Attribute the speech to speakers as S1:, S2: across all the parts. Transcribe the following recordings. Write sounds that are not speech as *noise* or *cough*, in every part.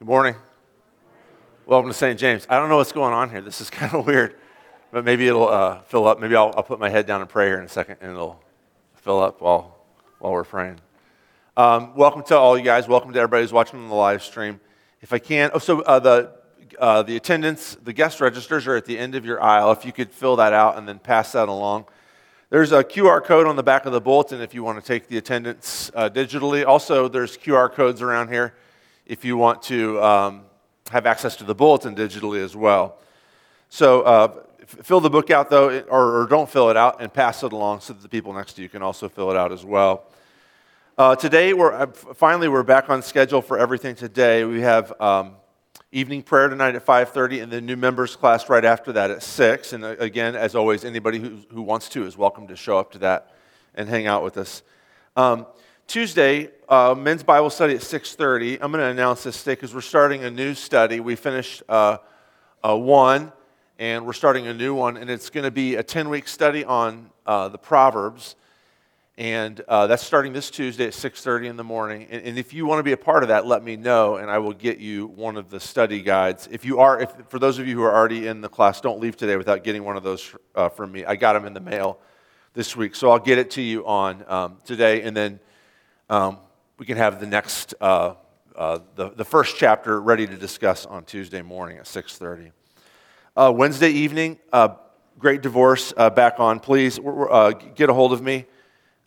S1: Good morning. Welcome to St. James. I don't know what's going on here. This is *laughs* kind of weird, but maybe it'll uh, fill up. Maybe I'll, I'll, put my head down and pray here in a second, and it'll fill up while, while we're praying. Um, welcome to all you guys. Welcome to everybody who's watching on the live stream. If I can, oh, so uh, the, uh, the attendance, the guest registers are at the end of your aisle. If you could fill that out and then pass that along. There's a QR code on the back of the bulletin if you want to take the attendance uh, digitally. Also, there's QR codes around here if you want to um, have access to the bulletin digitally as well. So uh, fill the book out, though, or, or, don't fill it out, and pass it along so that the people next to you can also fill it out as well. Uh, today, we're, uh, finally, we're back on schedule for everything today. We have um, evening prayer tonight at 5.30 and the new members class right after that at 6. And uh, again, as always, anybody who, who wants to is welcome to show up to that and hang out with us. Um, Tuesday, uh, men's Bible study at 6.30. I'm going to announce this today because we're starting a new study. We finished uh, uh, one, and we're starting a new one, and it's going to be a 10-week study on uh, the Proverbs. And uh, that's starting this Tuesday at 6.30 in the morning. And, and, if you want to be a part of that, let me know, and I will get you one of the study guides. If you are, if, for those of you who are already in the class, don't leave today without getting one of those uh, from me. I got them in the mail this week, so I'll get it to you on um, today, and then um, we can have the next, uh, uh, the, the first chapter ready to discuss on Tuesday morning at 6.30. Uh, Wednesday evening, uh, Great Divorce uh, back on. Please uh, get a hold of me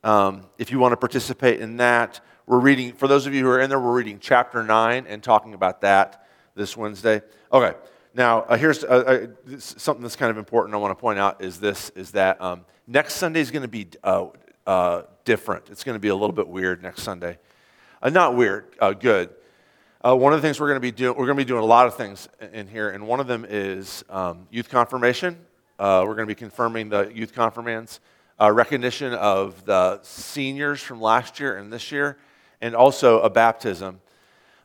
S1: um, if you want to participate in that. We're reading, for those of you who are in there, we're reading chapter 9 and talking about that this Wednesday. Okay, now here's something that's kind of important I want to point out is this, is that um, next Sunday is going to be uh, different. It's going to be a little bit weird next Sunday. Uh, not weird, uh, good. Uh, one of the things we're going to be doing, we're going to be doing a lot of things in here, and one of them is um, youth confirmation. Uh, we're going to be confirming the youth confirmands, uh, recognition of the seniors from last year and this year, and also a baptism.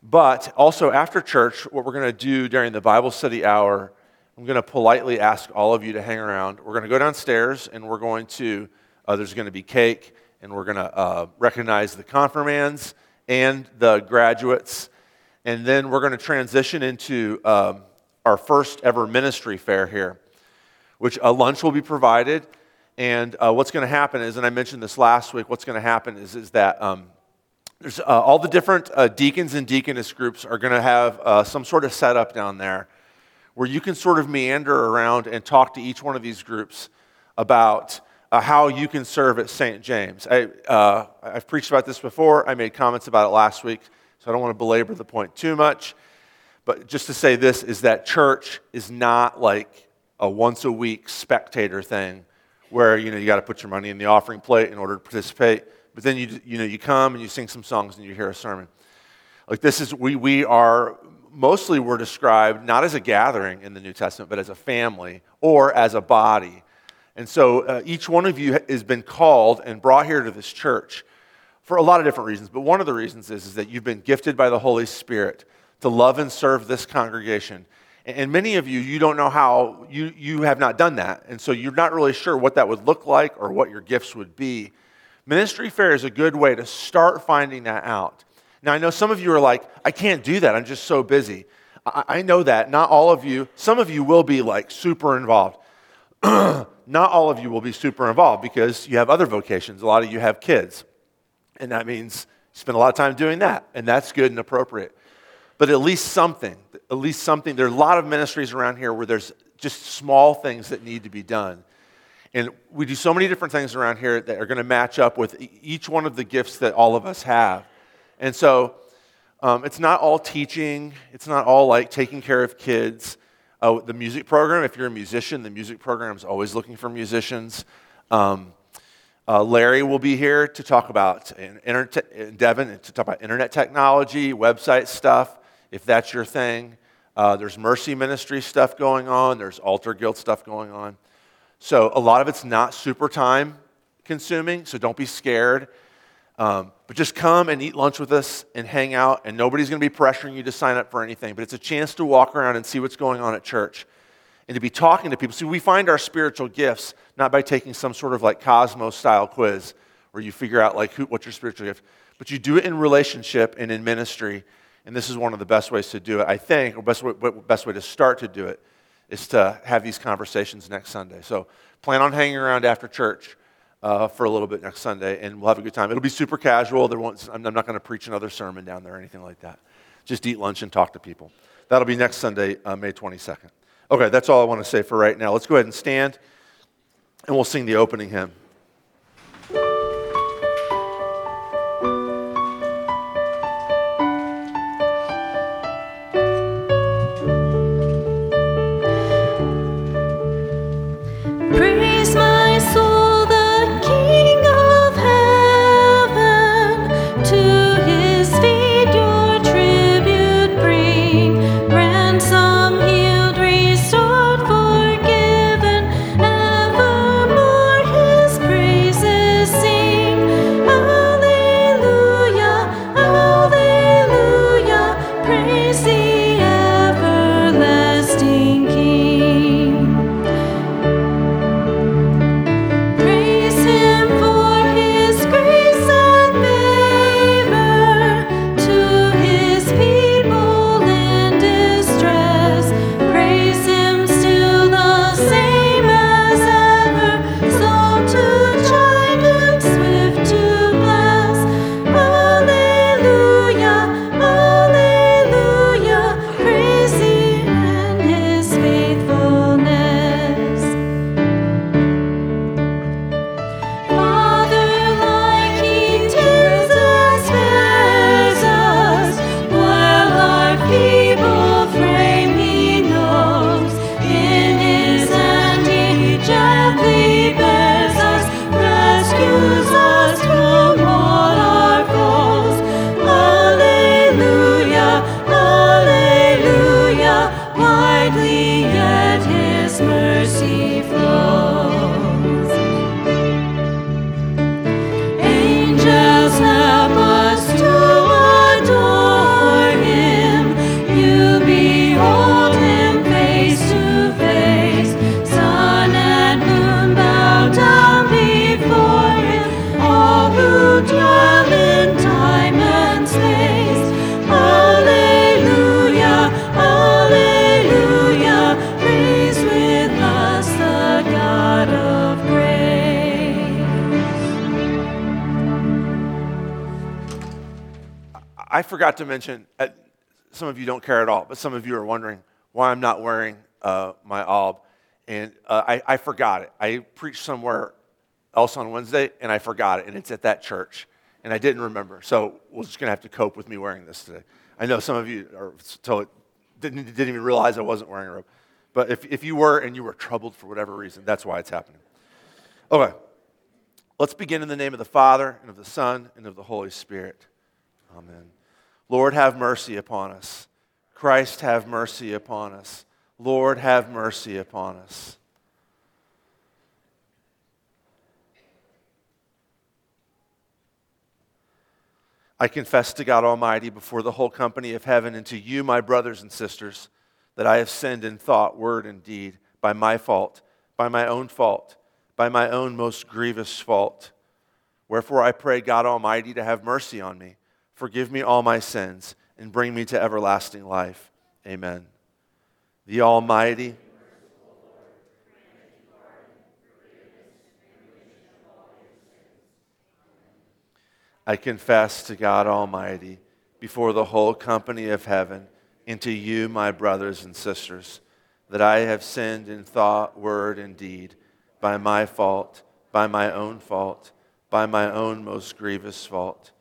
S1: But also after church, what we're going to do during the Bible study hour, I'm going to politely ask all of you to hang around. We're going to go downstairs and we're going to uh, there's going to be cake, and we're going to uh, recognize the confirmands and the graduates. And then we're going to transition into um, our first ever ministry fair here, which a lunch will be provided. And uh, what's going to happen is, and I mentioned this last week, what's going to happen is, is that um, there's uh, all the different uh, deacons and deaconess groups are going to have uh, some sort of setup down there where you can sort of meander around and talk to each one of these groups about uh, how you can serve at St. James. I, uh, I've preached about this before. I made comments about it last week, so I don't want to belabor the point too much. But just to say this is that church is not like a once a week spectator thing where you know you got to put your money in the offering plate in order to participate. But then you you know you come and you sing some songs and you hear a sermon. Like this is we we are mostly we're described not as a gathering in the New Testament, but as a family or as a body and so uh, each one of you has been called and brought here to this church for a lot of different reasons. But one of the reasons is, is that you've been gifted by the Holy Spirit to love and serve this congregation. And many of you, you don't know how, you, you have not done that. And so you're not really sure what that would look like or what your gifts would be. Ministry Fair is a good way to start finding that out. Now, I know some of you are like, I can't do that. I'm just so busy. I, I know that. Not all of you. Some of you will be like super involved. *clears throat* not all of you will be super involved because you have other vocations. A lot of you have kids. And that means you spend a lot of time doing that. And that's good and appropriate. But at least something, at least something. There are a lot of ministries around here where there's just small things that need to be done. And we do so many different things around here that are going to match up with each one of the gifts that all of us have. And so um, it's not all teaching, it's not all like taking care of kids. Uh, the music program, if you're a musician, the music program is always looking for musicians. Um, uh, Larry will be here to talk about, inter- Devin, to talk about internet technology, website stuff, if that's your thing. Uh, there's Mercy Ministry stuff going on, there's Altar Guild stuff going on. So a lot of it's not super time consuming, so don't be scared. Um, but just come and eat lunch with us and hang out, and nobody's going to be pressuring you to sign up for anything. But it's a chance to walk around and see what's going on at church and to be talking to people. See, we find our spiritual gifts not by taking some sort of like Cosmos style quiz where you figure out like who, what's your spiritual gift, but you do it in relationship and in ministry. And this is one of the best ways to do it, I think, or best way, best way to start to do it is to have these conversations next Sunday. So plan on hanging around after church uh, for a little bit next Sunday, and we'll have a good time. It'll be super casual. There won't, I'm not going to preach another sermon down there or anything like that. Just eat lunch and talk to people. That'll be next Sunday, uh, May 22nd. Okay, that's all I want to say for right now. Let's go ahead and stand, and we'll sing the opening hymn. Forgot to mention, uh, some of you don't care at all, but some of you are wondering why I'm not wearing uh, my alb. And uh, I, I forgot it. I preached somewhere else on Wednesday, and I forgot it, and it's at that church. And I didn't remember. So we're just going to have to cope with me wearing this today. I know some of you are didn't, didn't even realize I wasn't wearing a robe. But if, if you were and you were troubled for whatever reason, that's why it's happening. Okay. Let's begin in the name of the Father, and of the Son, and of the Holy Spirit. Amen. Lord, have mercy upon us. Christ, have mercy upon us. Lord, have mercy upon us. I confess to God Almighty before the whole company of heaven and to you, my brothers and sisters, that I have sinned in thought, word, and deed by my fault, by my own fault, by my own most grievous fault. Wherefore I pray God Almighty to have mercy on me Forgive me all my sins and bring me to everlasting life. Amen. The Almighty. I confess to God Almighty before the whole company of heaven and to you, my brothers and sisters, that I have sinned in thought, word, and deed by my fault, by my own fault, by my own most grievous fault.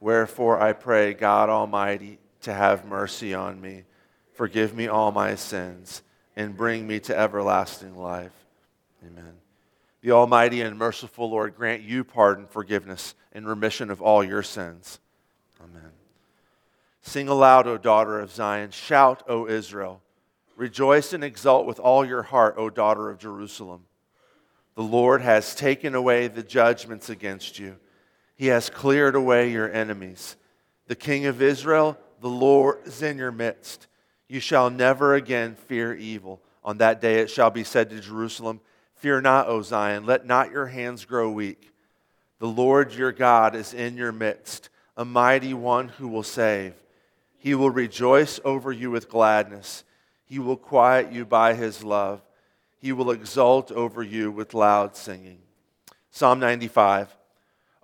S1: Wherefore I pray God Almighty to have mercy on me, forgive me all my sins, and bring me to everlasting life. Amen. The Almighty and merciful Lord grant you pardon, forgiveness, and remission of all your sins. Amen. Sing aloud, O daughter of Zion. Shout, O Israel. Rejoice and exult with all your heart, O daughter of Jerusalem. The Lord has taken away the judgments against you. He has cleared away your enemies. The King of Israel, the Lord, is in your midst. You shall never again fear evil. On that day it shall be said to Jerusalem, Fear not, O Zion, let not your hands grow weak. The Lord your God is in your midst, a mighty one who will save. He will rejoice over you with gladness. He will quiet you by his love. He will exult over you with loud singing. Psalm 95.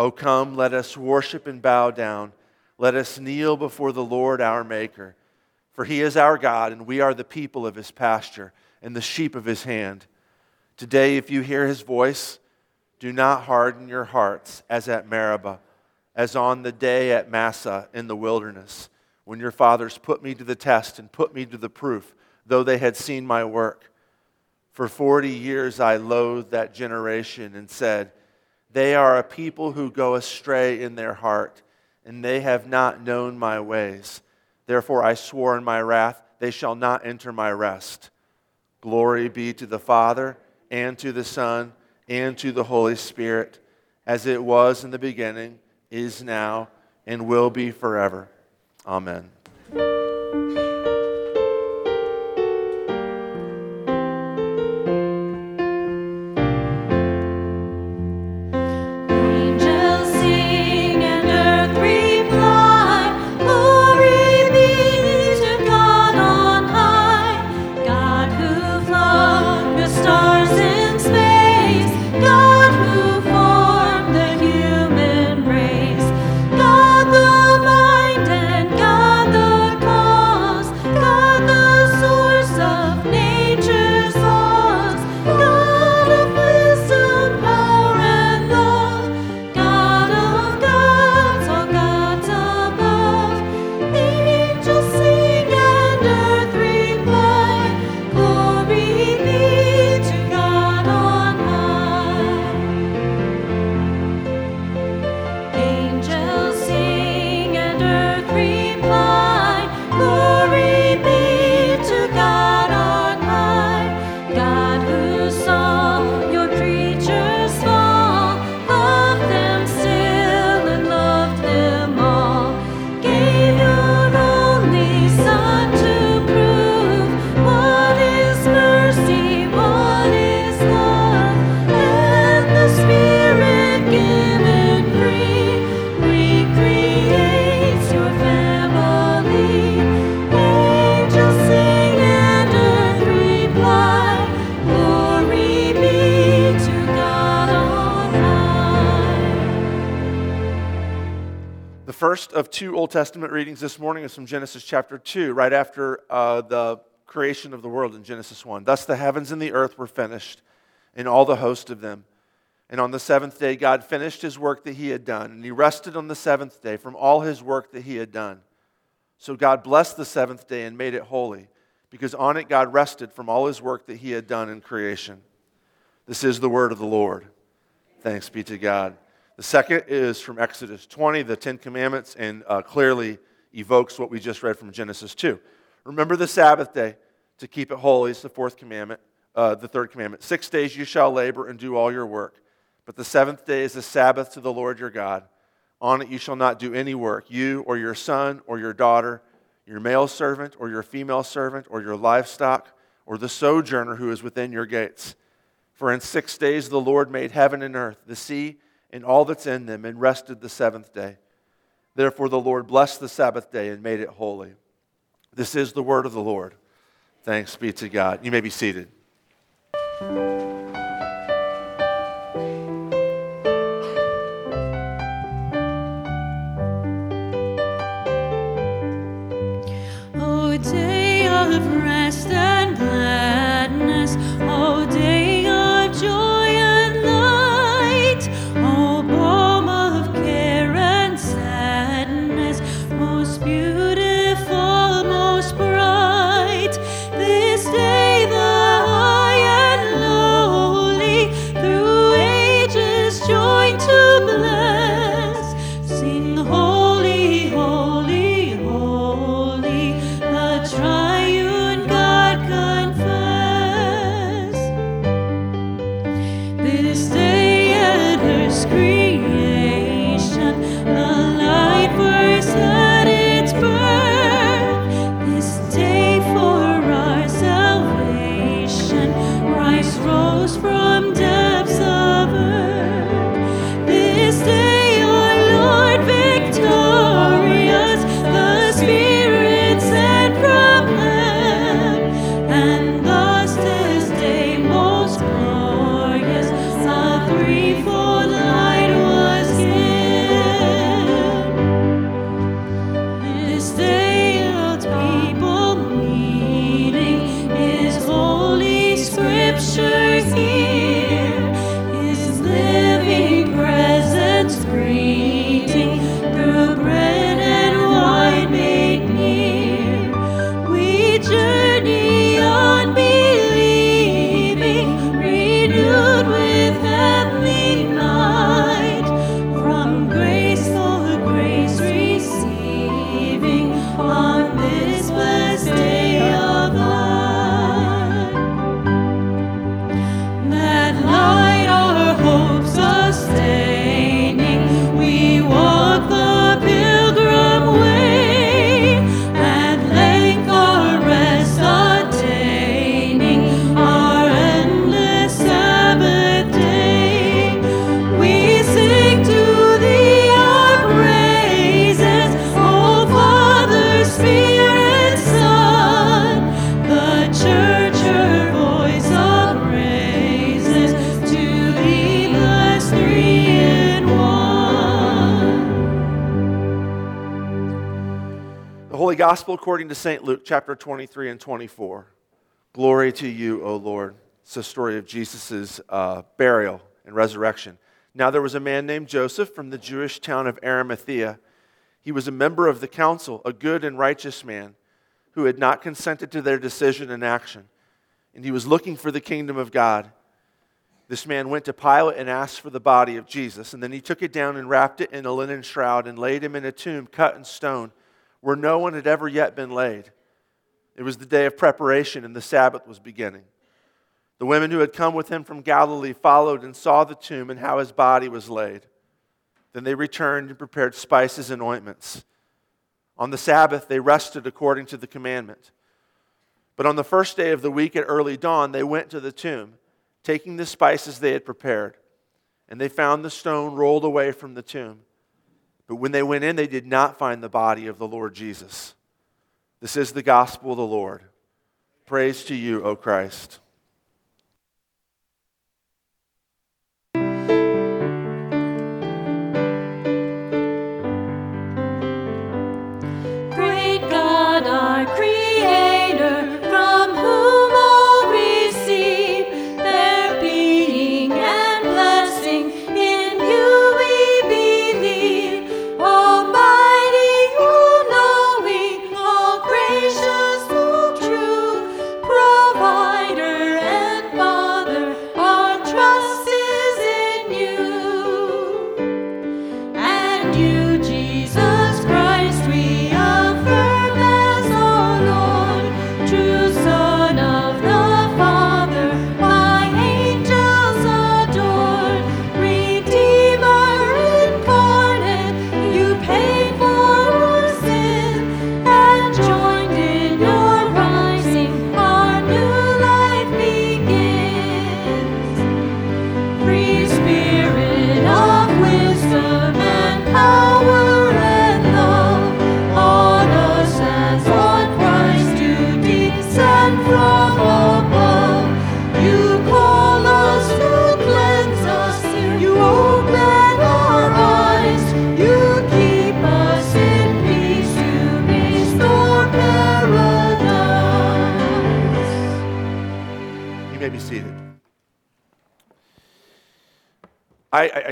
S1: O come, let us worship and bow down. Let us kneel before the Lord our Maker. For he is our God, and we are the people of his pasture and the sheep of his hand. Today, if you hear his voice, do not harden your hearts as at Meribah, as on the day at Massah in the wilderness, when your fathers put me to the test and put me to the proof, though they had seen my work. For forty years I loathed that generation and said, they are a people who go astray in their heart, and they have not known my ways. Therefore I swore in my wrath, they shall not enter my rest. Glory be to the Father, and to the Son, and to the Holy Spirit, as it was in the beginning, is now, and will be forever. Amen. Old Testament readings this morning is from Genesis chapter 2, right after uh, the creation of the world in Genesis 1. Thus the heavens and the earth were finished, and all the host of them. And on the seventh day, God finished his work that he had done, and he rested on the seventh day from all his work that he had done. So God blessed the seventh day and made it holy, because on it God rested from all his work that he had done in creation. This is the word of the Lord. Thanks be to God. The second is from Exodus 20, the Ten Commandments, and uh, clearly evokes what we just read from Genesis 2. Remember the Sabbath day to keep it holy. It's the fourth commandment, uh, the third commandment. Six days you shall labor and do all your work. But the seventh day is the Sabbath to the Lord your God. On it you shall not do any work, you or your son or your daughter, your male servant or your female servant, or your livestock, or the sojourner who is within your gates. For in six days the Lord made heaven and earth, the sea, and all that's in them, and rested the seventh day. Therefore, the Lord blessed the Sabbath day and made it holy. This is the word of the Lord. Thanks be to God. You may be seated.
S2: Oh, day of rest and gladness. breathe. Gospel according to St. Luke, chapter 23 and 24. Glory to you, O Lord. It's the story of Jesus' uh, burial and resurrection. Now there was a man named Joseph from the Jewish town of Arimathea. He was a member of the council, a good and righteous man who had not consented to their decision and action. And he was looking for the kingdom of God. This man went to Pilate and asked for the body of Jesus. And then he took it down and wrapped it in a linen shroud and laid him in a tomb cut in stone where no one had ever yet been laid. It was the day of preparation, and the Sabbath was beginning. The women who had come with him from Galilee followed and saw the tomb and how his body was laid. Then they returned and prepared spices and ointments. On the Sabbath, they rested according to the commandment. But on the first day of the week at early dawn, they went to the tomb, taking the spices they had prepared. And they found the stone rolled away from the tomb. But when they went in, they did not find the body of the Lord Jesus. This is the gospel of the Lord. Praise to you, O Christ.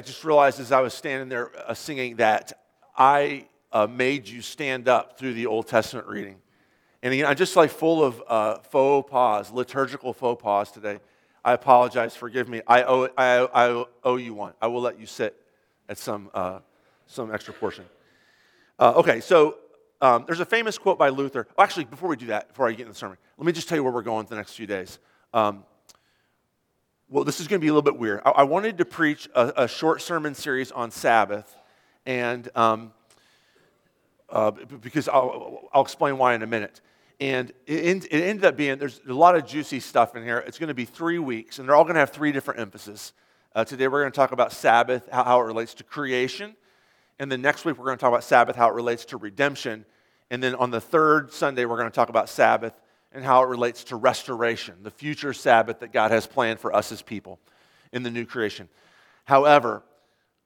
S2: Just realized as I was standing there uh, singing that I uh, made you stand up through the Old Testament reading. And again, I'm just like full of uh, faux pas, liturgical faux pas today. I apologize. Forgive me. I owe, I, I owe you one. I will let you sit at some, uh, some extra portion. Uh, okay, so um, there's a famous quote by Luther. Actually, before we do that, before I get into the sermon, let me just tell you where we're going for the next few days. Um, well, this is going to be a little bit weird. I, I wanted to preach a, a short sermon series on Sabbath, and um, uh, because I'll, I'll explain why in a minute. And it, ended up being there's a lot of juicy stuff in here. It's going to be three weeks, and they're all going to have three different emphases. Uh, today we're going to talk about Sabbath, how, how it relates to creation. And then next week we're going to talk about Sabbath, how it relates to redemption. And then on the third Sunday, we're going to talk about Sabbath and how it relates to restoration, the future Sabbath that God has planned for us as people in the new creation. However,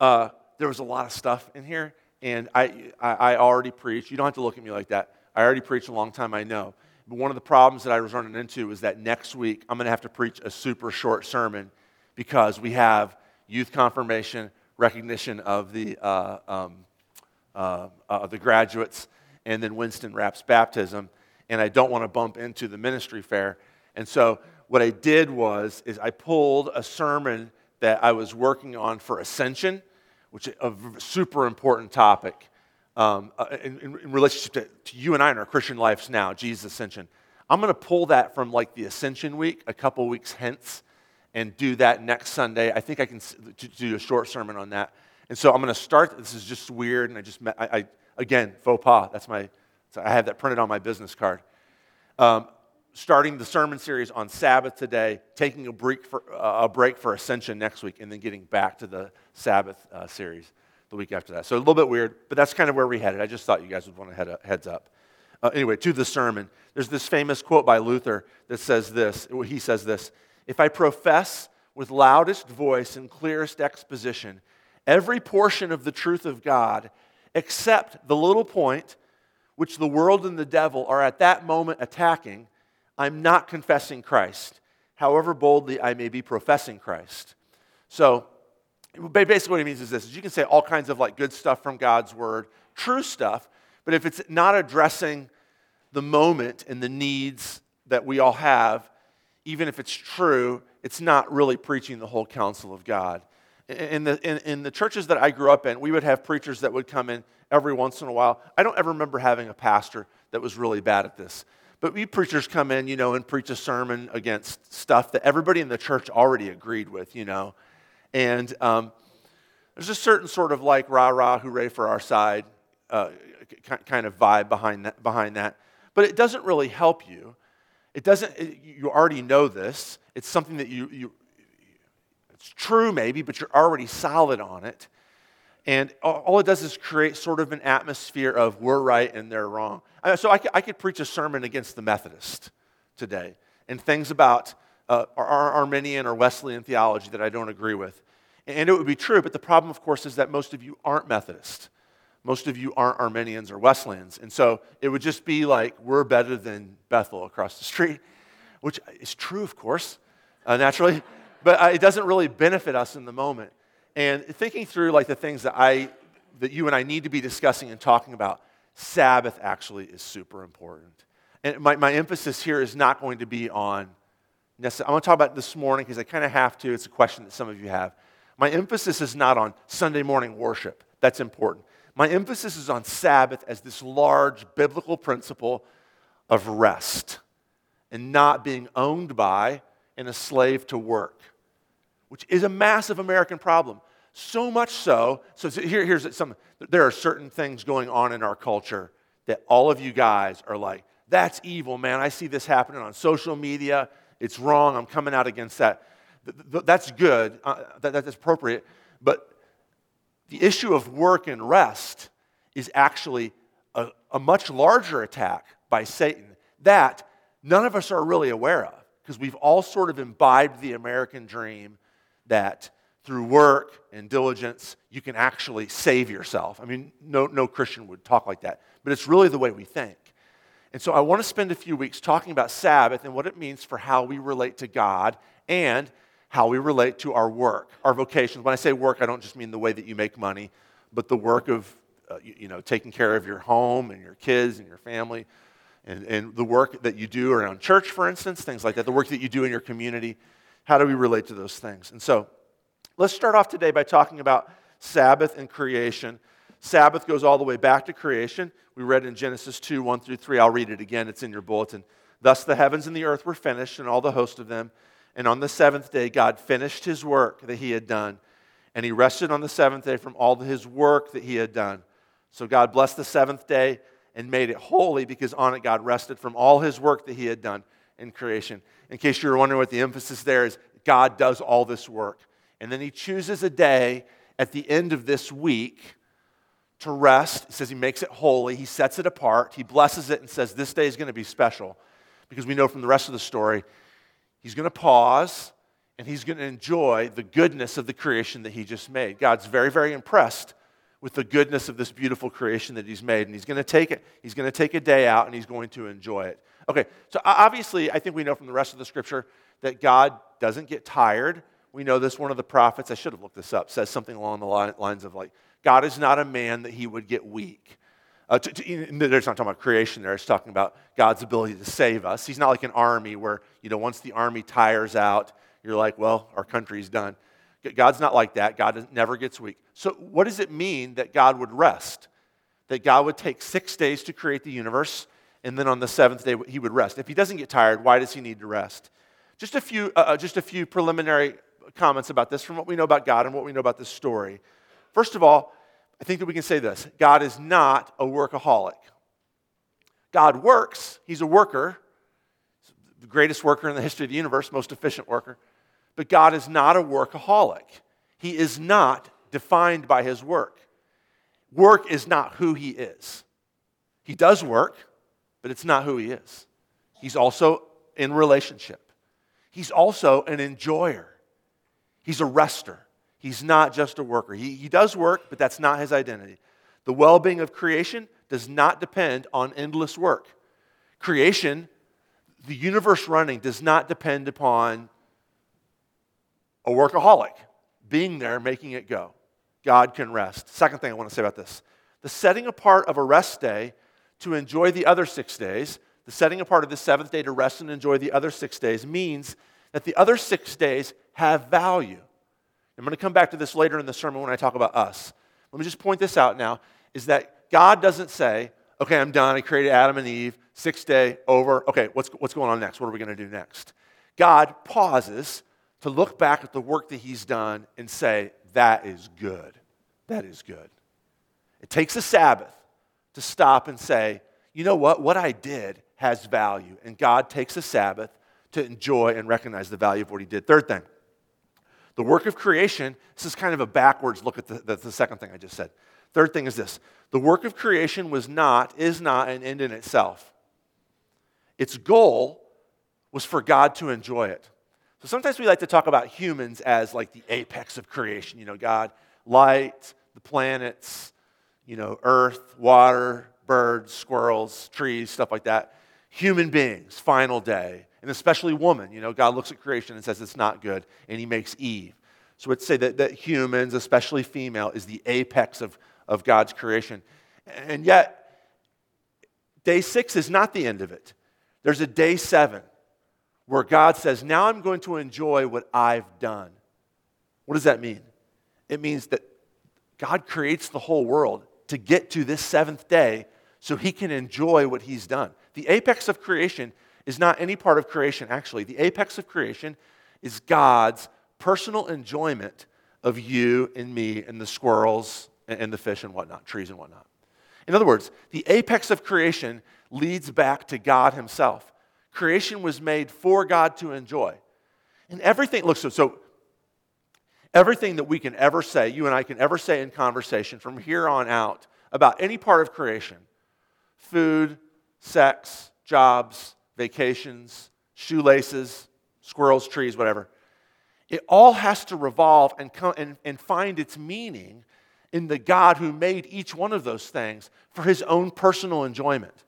S2: uh, there was a lot of stuff in here, and I, I, I already preached. You don't have to look at me like that. I already preached a long time, I know.
S1: But one of the problems that I was running into is that next week I'm going to have to preach a super short sermon because we have youth confirmation, recognition of the, uh, um, uh, uh, the graduates, and then Winston Rapp's baptism. And I don't want to bump into the ministry fair. And so what I did was is I pulled a sermon that I was working on for Ascension, which is a super important topic um, uh, in, in, relationship to, to, you and I in our Christian lives now, Jesus' ascension. I'm going to pull that from like the Ascension Week, a couple weeks hence, and do that next Sunday. I think I can do a short sermon on that. And so I'm going to start. This is just weird, and I just met, I, I again faux pas. That's my. I have that printed on my business card. Um, starting the sermon series on Sabbath today, taking a break for uh, a break for Ascension next week, and then getting back to the Sabbath uh, series the week after that. So a little bit weird, but that's kind of where we headed. I just thought you guys would want to head up, heads up. Uh, anyway, to the sermon. There's this famous quote by Luther that says this. He says this If I profess with loudest voice and clearest exposition every portion of the truth of God, except the little point which the world and the devil are at that moment attacking, I'm not confessing Christ, however boldly I may be professing Christ. So, Basically, what it means is this: is you can say all kinds of like good stuff from God's word, true stuff, but if it's not addressing the moment and the needs that we all have, even if it's true, it's not really preaching the whole counsel of God. In the, in, in, the churches that I grew up in, we would have preachers that would come in every once in a while. I don't ever remember having a pastor that was really bad at this. But we preachers come in, you know, and preach a sermon against stuff that everybody in the church already agreed with, you know. And um, there's a certain sort of like rah rah, hooray for our side uh, kind of vibe behind that, behind that. But it doesn't really help you. It doesn't, it, you already know this. It's something that you, you, it's true maybe, but you're already solid on it. And all it does is create sort of an atmosphere of we're right and they're wrong. So I could, I could preach a sermon against the Methodist today and things about uh, Arminian or Wesleyan theology that I don't agree with. And it would be true, but the problem, of course, is that most of you aren't Methodist. Most of you aren't Arminians or Wesleyans. And so it would just be like, we're better than Bethel across the street, which is true, of course, uh, naturally, but uh, it doesn't really benefit us in the moment. And thinking through like the things that I, that you and I need to be discussing and talking about, Sabbath actually is super important. And my, my emphasis here is not going to be on necessarily, I want to talk about this morning because I kind of have to. It's a question that some of you have. My emphasis is not on Sunday morning worship, that's important. My emphasis is on Sabbath as this large biblical principle of rest and not being owned by and a slave to work, which is a massive American problem. So much so, so here, here's some, there are certain things going on in our culture that all of you guys are like, that's evil, man. I see this happening on social media. It's wrong. I'm coming out against that. That's good, uh, that's appropriate. But the issue of work and rest is actually a, a much larger attack by Satan that none of us are really aware of because we've all sort of imbibed the American dream that through work and diligence you can actually save yourself. I mean, no, no Christian would talk like that, but it's really the way we think. And so I want to spend a few weeks talking about Sabbath and what it means for how we relate to God and how we relate to our work, our vocations. When I say work, I don't just mean the way that you make money, but the work of, uh, you, you, know, taking care of your home and your kids and your family, and, and the work that you do around church, for instance, things like that, the work that you do in your community. How do we relate to those things? And so let's start off today by talking about Sabbath and creation. Sabbath goes all the way back to creation. We read in Genesis 2 1 through 3. I'll read it again, it's in your bulletin. Thus the heavens and the earth were finished, and all the host of them. And on the seventh day, God finished his work that he had done. And he rested on the seventh day from all his work that he had done. So God blessed the seventh day and made it holy because on it God rested from all his work that he had done in creation. In case you were wondering what the emphasis there is, God does all this work. And then he chooses a day at the end of this week to rest. He says he makes it holy, he sets it apart, he blesses it and says, This day is going to be special. Because we know from the rest of the story He's going to pause and he's going to enjoy the goodness of the creation that he just made. God's very, very impressed with the goodness of this beautiful creation that he's made. And he's going to take it, he's going to take a day out and he's going to enjoy it. Okay, so obviously, I think we know from the rest of the scripture that God doesn't get tired. We know this, one of the prophets, I should have looked this up, says something along the lines of like, God is not a man that he would get weak. Uh, to, to, there's not talking about creation there. It's talking about God's ability to save us. He's not like an army where, you know, once the army tires out, you're like, well, our country's done. God's not like that. God never gets weak. So, what does it mean that God would rest? That God would take six days to create the universe, and then on the seventh day he would rest. If he doesn't get tired, why does he need to rest? Just a few, uh, uh just a few preliminary comments about this from what we know about God and what we know about this story. First of all, I think that we can say this God is not a workaholic. God works, He's a worker, the greatest worker in the history of the universe, most efficient worker. But God is not a workaholic. He is not defined by His work. Work is not who He is. He does work, but it's not who He is. He's also in relationship, He's also an enjoyer, He's a rester. He's not just a worker. He, he does work, but that's not his identity. The well being of creation does not depend on endless work. Creation, the universe running, does not depend upon a workaholic being there, making it go. God can rest. Second thing I want to say about this the setting apart of a rest day to enjoy the other six days, the setting apart of the seventh day to rest and enjoy the other six days means that the other six days have value. I'm going to come back to this later in the sermon when I talk about us. Let me just point this out now is that God doesn't say, okay, I'm done. I created Adam and Eve, sixth day, over. Okay, what's, what's going on next? What are we going to do next? God pauses to look back at the work that He's done and say, that is good. That is good. It takes a Sabbath to stop and say, you know what? What I did has value. And God takes a Sabbath to enjoy and recognize the value of what He did. Third thing, the work of creation, this is kind of a backwards look at the, the, the second thing I just said. Third thing is this the work of creation was not, is not an end in itself. Its goal was for God to enjoy it. So sometimes we like to talk about humans as like the apex of creation. You know, God, light, the planets, you know, earth, water, birds, squirrels, trees, stuff like that. Human beings, final day and especially woman. You know, God looks at creation and says it's not good, and he makes Eve. So let's say that, that humans, especially female, is the apex of, of God's creation. And yet, day six is not the end of it. There's a day seven where God says, Now I'm going to enjoy what I've done. What does that mean? It means that God creates the whole world to get to this seventh day so he can enjoy what he's done. The apex of creation is not any part of creation, actually. The apex of creation is God's personal enjoyment of you and me and the squirrels and the fish and whatnot, trees and whatnot. In other words, the apex of creation leads back to God Himself. Creation was made for God to enjoy. And everything, look, so, so everything that we can ever say, you and I can ever say in conversation from here on out about any part of creation food, sex, jobs, vacations, shoelaces, squirrels, trees, whatever. It all has to revolve and, come, and, and find its meaning in the God who made each one of those things for his own personal enjoyment.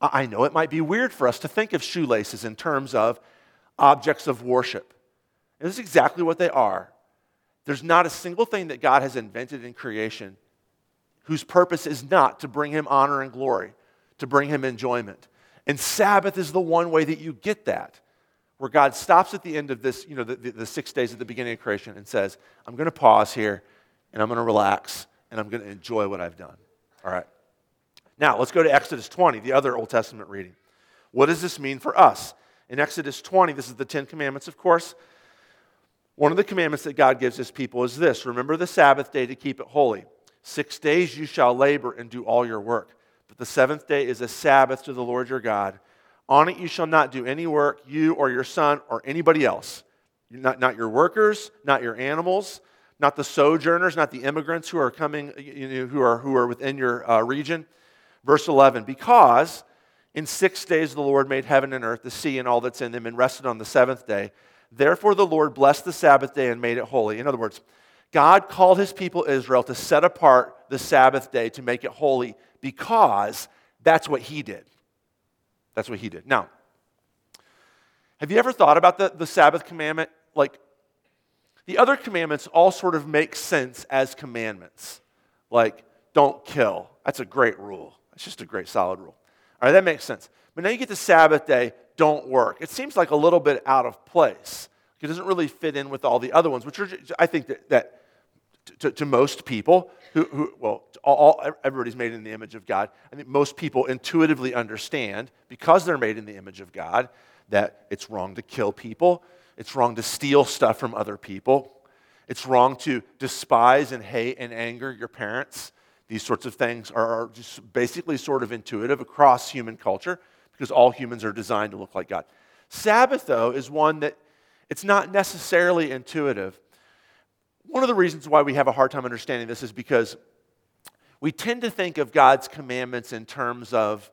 S1: I know it might be weird for us to think of shoelaces in terms of objects of worship. And this is exactly what they are. There's not a single thing that God has invented in creation whose purpose is not to bring him honor and glory, to bring him enjoyment. And Sabbath is the one way that you get that, where God stops at the end of this, you know, the, the, the six days at the beginning of creation and says, I'm going to pause here and I'm going to relax and I'm going to enjoy what I've done. All right. Now, let's go to Exodus 20, the other Old Testament reading. What does this mean for us? In Exodus 20, this is the Ten Commandments, of course. One of the commandments that God gives his people is this Remember the Sabbath day to keep it holy. Six days you shall labor and do all your work. But the seventh day is a Sabbath to the Lord your God. On it you shall not do any work, you or your son or anybody else. Not, not your workers, not your animals, not the sojourners, not the immigrants who are coming, you know, who, are, who are within your uh, region. Verse 11, because in six days the Lord made heaven and earth, the sea and all that's in them, and rested on the seventh day. Therefore the Lord blessed the Sabbath day and made it holy. In other words, God called his people Israel to set apart the Sabbath day to make it holy because that's what he did. That's what he did. Now, have you ever thought about the, the Sabbath commandment? Like, the other commandments all sort of make sense as commandments. Like, don't kill. That's a great rule. It's just a great solid rule. All right, that makes sense. But now you get the Sabbath day, don't work. It seems like a little bit out of place. It doesn't really fit in with all the other ones, which are, I think that, that to, to, most people who, who well, all, everybody's made in the image of God. I think most people intuitively understand, because they're made in the image of God, that it's wrong to kill people, it's wrong to steal stuff from other people, it's wrong to despise and hate and anger your parents. These sorts of things are just basically sort of intuitive across human culture because all humans are designed to look like God. Sabbath, though, is one that it's not necessarily intuitive. One of the reasons why we have a hard time understanding this is because we tend to think of God's commandments in terms of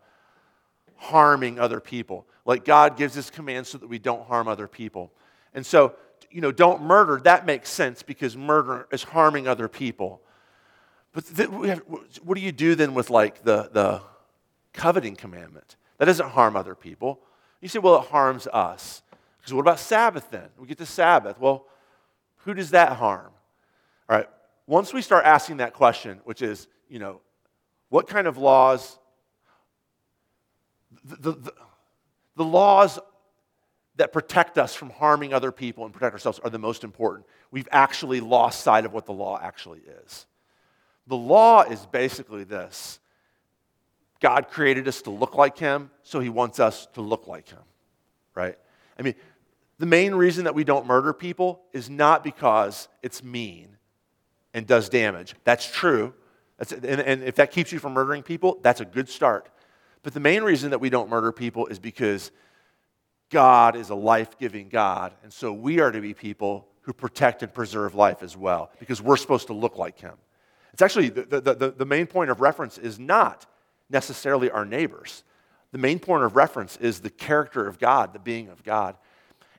S1: harming other people. Like God gives his commands so that we don't harm other people. And so, you know, don't murder, that makes sense because murder is harming other people. But th- have, what do you do then with like the, the coveting commandment? That doesn't harm other people. You say, well, it harms us. Because what about Sabbath then? We get to Sabbath. Well, who does that harm? All right, once we start asking that question, which is, you know, what kind of laws, the, the, the laws that protect us from harming other people and protect ourselves are the most important. We've actually lost sight of what the law actually is. The law is basically this God created us to look like Him, so He wants us to look like Him, right? I mean, the main reason that we don't murder people is not because it's mean and does damage. That's true. That's, and, and if that keeps you from murdering people, that's a good start. But the main reason that we don't murder people is because God is a life giving God. And so we are to be people who protect and preserve life as well, because we're supposed to look like Him. It's actually the, the, the, the main point of reference is not necessarily our neighbors. The main point of reference is the character of God, the being of God.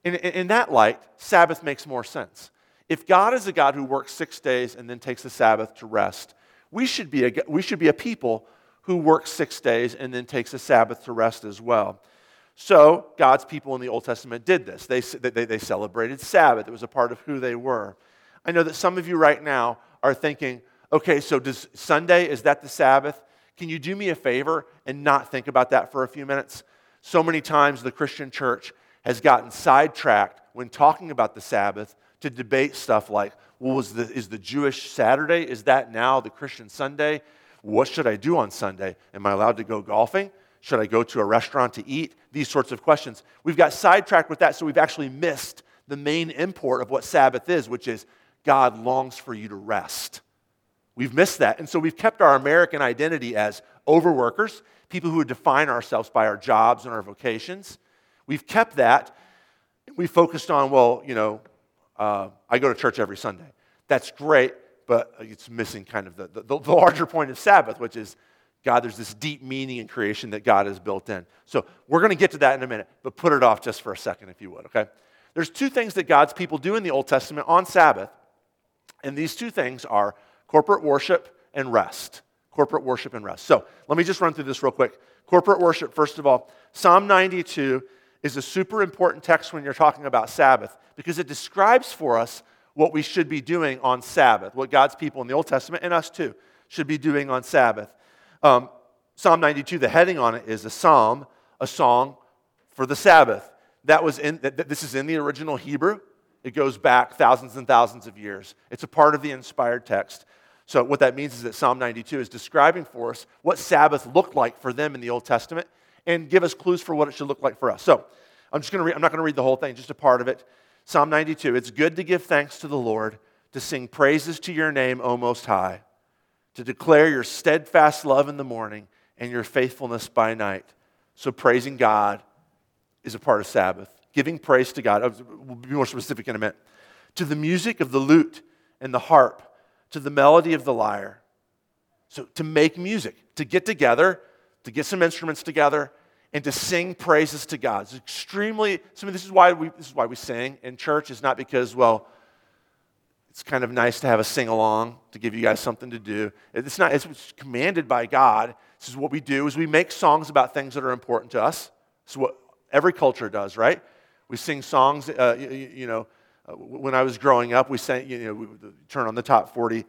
S1: In, in that light, Sabbath makes more sense. If God is a God who works six days and then takes the Sabbath to rest, we should be a, we should be a people who works six days and then takes a Sabbath to rest as well. So, God's people in the Old Testament did this. They, they, they celebrated Sabbath, it was a part of who they were. I know that some of you right now are thinking, okay, so does Sunday, is that the Sabbath? Can you do me a favor and not think about that for a few minutes? So many times the Christian church has gotten sidetracked when talking about the Sabbath to debate stuff like, well, is the, is the Jewish Saturday, is that now the Christian Sunday? What should I do on Sunday? Am I allowed to go golfing? Should I go to a restaurant to eat? These sorts of questions. We've got sidetracked with that, so we've actually missed the main import of what Sabbath is, which is God longs for you to rest. We've missed that. And so we've kept our American identity as overworkers, people who define ourselves by our jobs and our vocations. We've kept that. We focused on, well, you know, uh, I go to church every Sunday. That's great, but it's missing kind of the, the, the larger point of Sabbath, which is God, there's this deep meaning in creation that God has built in. So we're going to get to that in a minute, but put it off just for a second, if you would, okay? There's two things that God's people do in the Old Testament on Sabbath, and these two things are corporate worship and rest. Corporate worship and rest. So let me just run through this real quick. Corporate worship, first of all, Psalm 92 is a super important text when you're talking about Sabbath because it describes for us what we should be doing on Sabbath, what God's people in the Old Testament and us too should be doing on Sabbath. Um, psalm 92, the heading on it is a psalm, a song for the Sabbath. That was in, this is in the original Hebrew. It goes back thousands and thousands of years. It's a part of the inspired text. So, what that means is that Psalm 92 is describing for us what Sabbath looked like for them in the Old Testament and give us clues for what it should look like for us. So, I'm just to read, I'm not going to read the whole thing, just a part of it. Psalm 92 It's good to give thanks to the Lord, to sing praises to your name, O Most High, to declare your steadfast love in the morning and your faithfulness by night. So, praising God is a part of Sabbath. Giving praise to God, we'll be more specific in a minute. To the music of the lute and the harp, to the melody of the lyre. So, to make music, to get together, to get some instruments together, and to sing praises to God. It's extremely, so this is why we, this is why we sing in church, is not because, well, it's kind of nice to have a sing along to give you guys something to do. It's not, it's commanded by God. This is what we do is we make songs about things that are important to us, It's what every culture does, right? We sing songs, uh, you, you, know, uh, when I was growing up, we sang, you know, we would turn on the top 40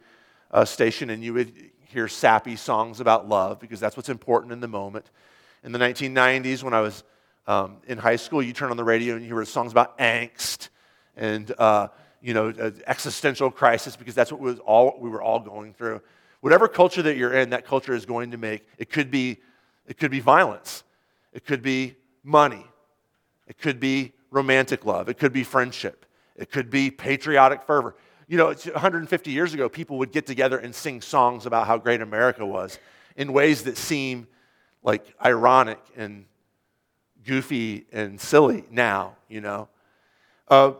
S1: uh, station and you would hear sappy songs about love because that's what's important in the moment. In the 1990s, when I was um, in high school, you turn on the radio and you hear songs about angst and, uh, you know, uh, existential crisis because that's what was all, we were all going through. Whatever culture that you're in, that culture is going to make, it could be, it could be violence. It could be money. It could be romantic love. It could be friendship. It could be patriotic fervor. You know, 150 years ago, people would get together and sing songs about how great America was in ways that seem like ironic and goofy and silly now, you know. Uh,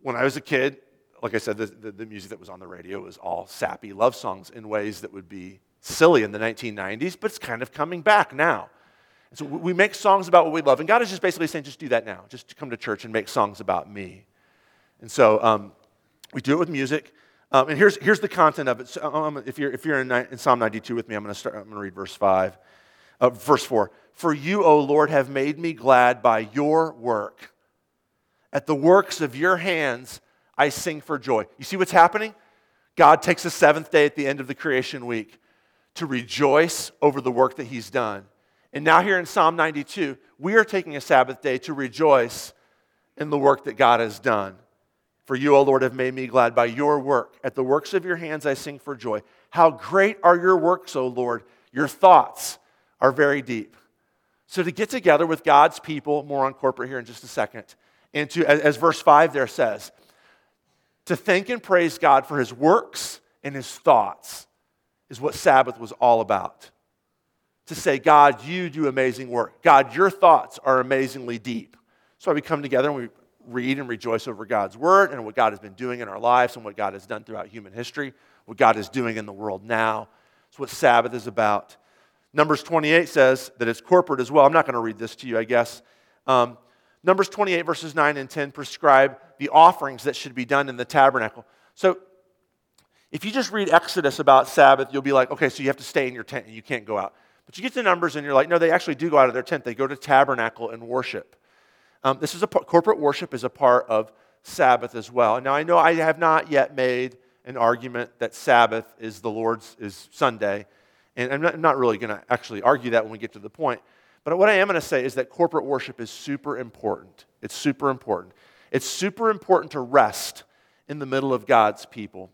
S1: when I was a kid, like I said, the, the, the, music that was on the radio was all sappy love songs in ways that would be silly in the 1990s, but it's kind of coming back now. And so we make songs about what we love, and God is just basically saying, just do that now. Just come to church and make songs about me. And so um, we do it with music. Um, and here's, here's the content of it. So, um, if, you're, if you're in, in, Psalm 92 with me, I'm going to start. I'm going to read verse 5, uh, verse 4. For you, O Lord, have made me glad by your work. At the works of your hands, I sing for joy. You see what's happening? God takes the seventh day at the end of the creation week to rejoice over the work that He's done. And now, here in Psalm 92, we are taking a Sabbath day to rejoice in the work that God has done. For you, O Lord, have made me glad by your work. At the works of your hands I sing for joy. How great are your works, O Lord! Your thoughts are very deep. So, to get together with God's people, more on corporate here in just a second, and to, as, as verse 5 there says, to thank and praise God for his works and his thoughts is what Sabbath was all about. To say, God, you do amazing work. God, your thoughts are amazingly deep. So we come together and we read and rejoice over God's word and what God has been doing in our lives and what God has done throughout human history, what God is doing in the world now. It's what Sabbath is about. Numbers 28 says that it's corporate as well. I'm not going to read this to you, I guess. Um, Numbers 28, verses 9 and 10 prescribe the offerings that should be done in the tabernacle. So if you just read Exodus about Sabbath, you'll be like, okay, so you have to stay in your tent and you can't go out. But you get to Numbers and you're like, no, they actually do go out of their tent. They go to tabernacle and worship. Um, this is a corporate worship is a part of Sabbath as well. Now I know I have not yet made an argument that Sabbath is the Lord's is Sunday, and I'm not, I'm not really going to actually argue that when we get to the point. But what I am going to say is that corporate worship is super important. It's super important. It's super important to rest in the middle of God's people.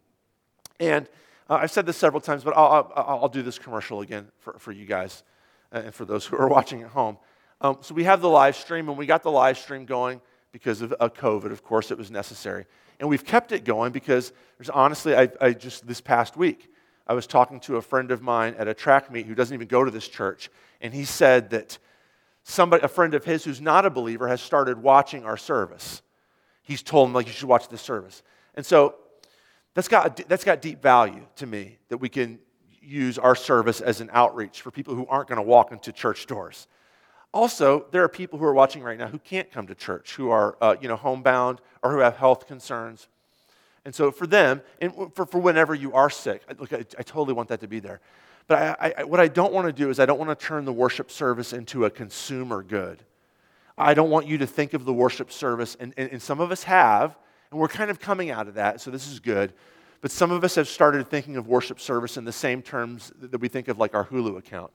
S1: And uh, I've said this several times, but I'll, I'll, I'll, do this commercial again for, for you guys uh, and for those *laughs* who are watching at home. Um, so we have the live stream, and we got the live stream going because of uh, COVID. Of course, it was necessary. And we've kept it going because there's honestly, I, I just this past week, I was talking to a friend of mine at a track meet who doesn't even go to this church, and he said that somebody, a friend of his who's not a believer, has started watching our service. He's told him, like, you should watch this service. And so that's got, that's got deep value to me that we can use our service as an outreach for people who aren't going to walk into church doors. Also, there are people who are watching right now who can't come to church, who are uh, you know, homebound or who have health concerns. And so for them, and for, for whenever you are sick, look, I, I totally want that to be there. But I, I, what I don't want to do is I don't want to turn the worship service into a consumer good. I don't want you to think of the worship service, and, and, and some of us have, and we're kind of coming out of that, so this is good. But some of us have started thinking of worship service in the same terms that we think of like our Hulu account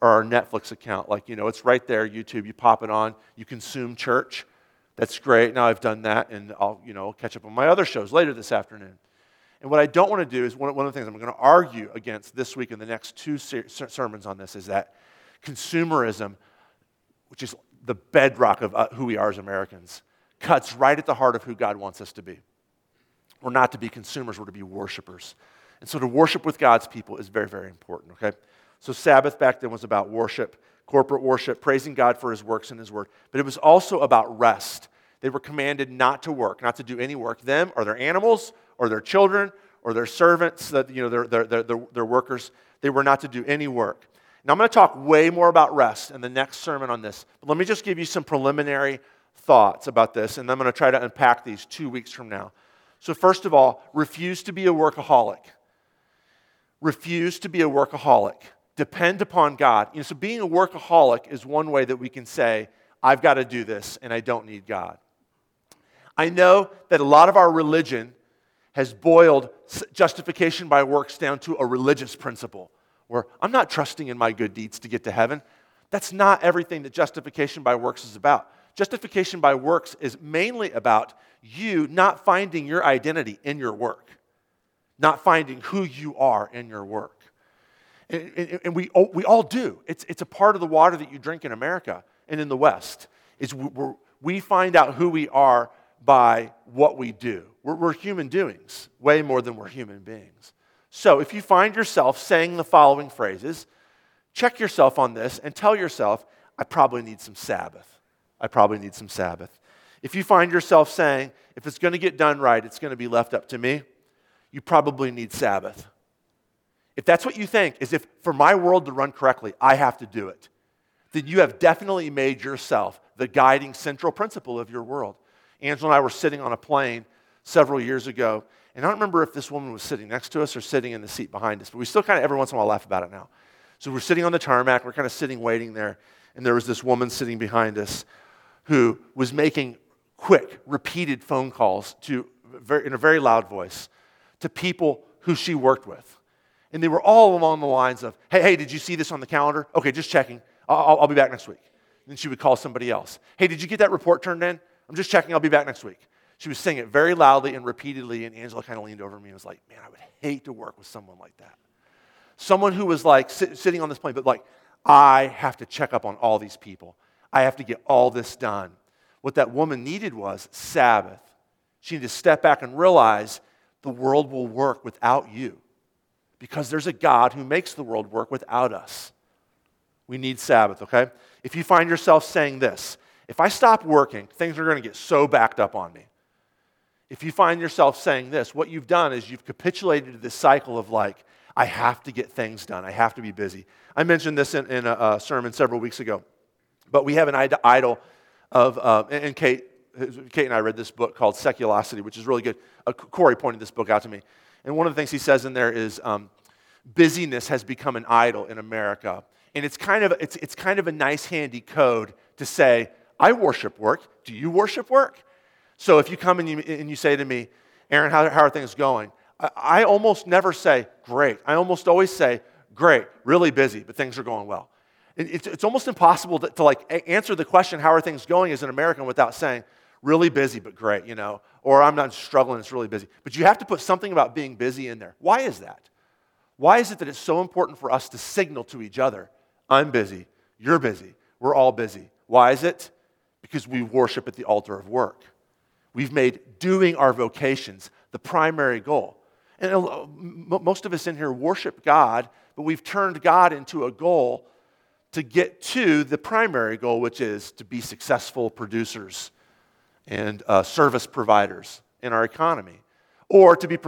S1: or our Netflix account. Like, you know, it's right there, YouTube, you pop it on, you consume church. That's great. Now I've done that, and I'll, you know, catch up on my other shows later this afternoon. And what I don't want to do is one, of the things I'm going to argue against this week and the next two ser- sermons on this is that consumerism, which is the bedrock of uh, who we are as Americans, cuts right at the heart of who God wants us to be. We're not to be consumers, we're to be worshipers. And so to worship with God's people is very, very important, okay? So Sabbath back then was about worship, corporate worship, praising God for his works and his word. But it was also about rest. They were commanded not to work, not to do any work. Them or their animals or their children or their servants, that, you know, their, their, their, their workers, they were not to do any work. Now, I'm going to talk way more about rest in the next sermon on this. But let me just give you some preliminary thoughts about this, and I'm going to try to unpack these two weeks from now. So, first of all, refuse to be a workaholic. Refuse to be a workaholic. depend upon God. You know, so being a workaholic is one way that we can say, I've got to do this and I don't need God. I know that a lot of our religion has boiled justification by works down to a religious principle where I'm not trusting in my good deeds to get to heaven. That's not everything that justification by works is about. Justification by works is mainly about you not finding your identity in your work, not finding who you are in your work. And, and, and we, oh, we all do. It's, it's a part of the water that you drink in America and in the West. Is we find out who we are by what we do. We're, we're human doings, way more than we're human beings. So if you find yourself saying the following phrases, check yourself on this and tell yourself, I probably need some Sabbath. I probably need some Sabbath. If you find yourself saying, if it's going to get done right, it's going to be left up to me, you probably need Sabbath. If that's what you think, is if for my world to run correctly, I have to do it, then you have definitely made yourself the guiding central principle of your world. Angela and I were sitting on a plane several years ago, and I don't remember if this woman was sitting next to us or sitting in the seat behind us, but we still kind of every once in a while laugh about it now. So we're sitting on the tarmac, we're kind of sitting waiting there, and there was this woman sitting behind us who was making quick, repeated phone calls to, in a very loud voice to people who she worked with. And they were all along the lines of, hey, hey, did you see this on the calendar? Okay, just checking. I'll, I'll be back next week. And then she would call somebody else. Hey, did you get that report turned in? I'm just checking. I'll be back next week. She was saying it very loudly and repeatedly, and Angela kind of leaned over me and was like, man, I would hate to work with someone like that. Someone who was like sit, sitting on this plane, but like, I have to check up on all these people. I have to get all this done. What that woman needed was Sabbath. She needed to step back and realize the world will work without you because there's a God who makes the world work without us. We need Sabbath, okay? If you find yourself saying this, if I stop working, things are going to get so backed up on me. If you find yourself saying this, what you've done is you've capitulated to this cycle of like, I have to get things done. I have to be busy. I mentioned this in, in a, a sermon several weeks ago. But we have an idol of, uh, and Kate, Kate and I read this book called Seculosity, which is really good. Uh, Corey pointed this book out to me. And one of the things he says in there is um, busyness has become an idol in America. And it's kind, of, it's, it's kind of a nice, handy code to say, I worship work. Do you worship work? So if you come and you, and you say to me, Aaron, how, how are things going? I, I almost never say, great. I almost always say, great, really busy, but things are going well. It's, it's almost impossible to, to like answer the question, how are things going as an American without saying, really busy, but great, you know, or I'm not struggling, it's really busy. But you have to put something about being busy in there. Why is that? Why is it that it's so important for us to signal to each other, I'm busy, you're busy, we're all busy? Why is it? Because we worship at the altar of work. We've made doing our vocations the primary goal. And most of us in here worship God, but we've turned God into a goal to get to the primary goal, which is to be successful producers and uh, service providers in our economy, or to be,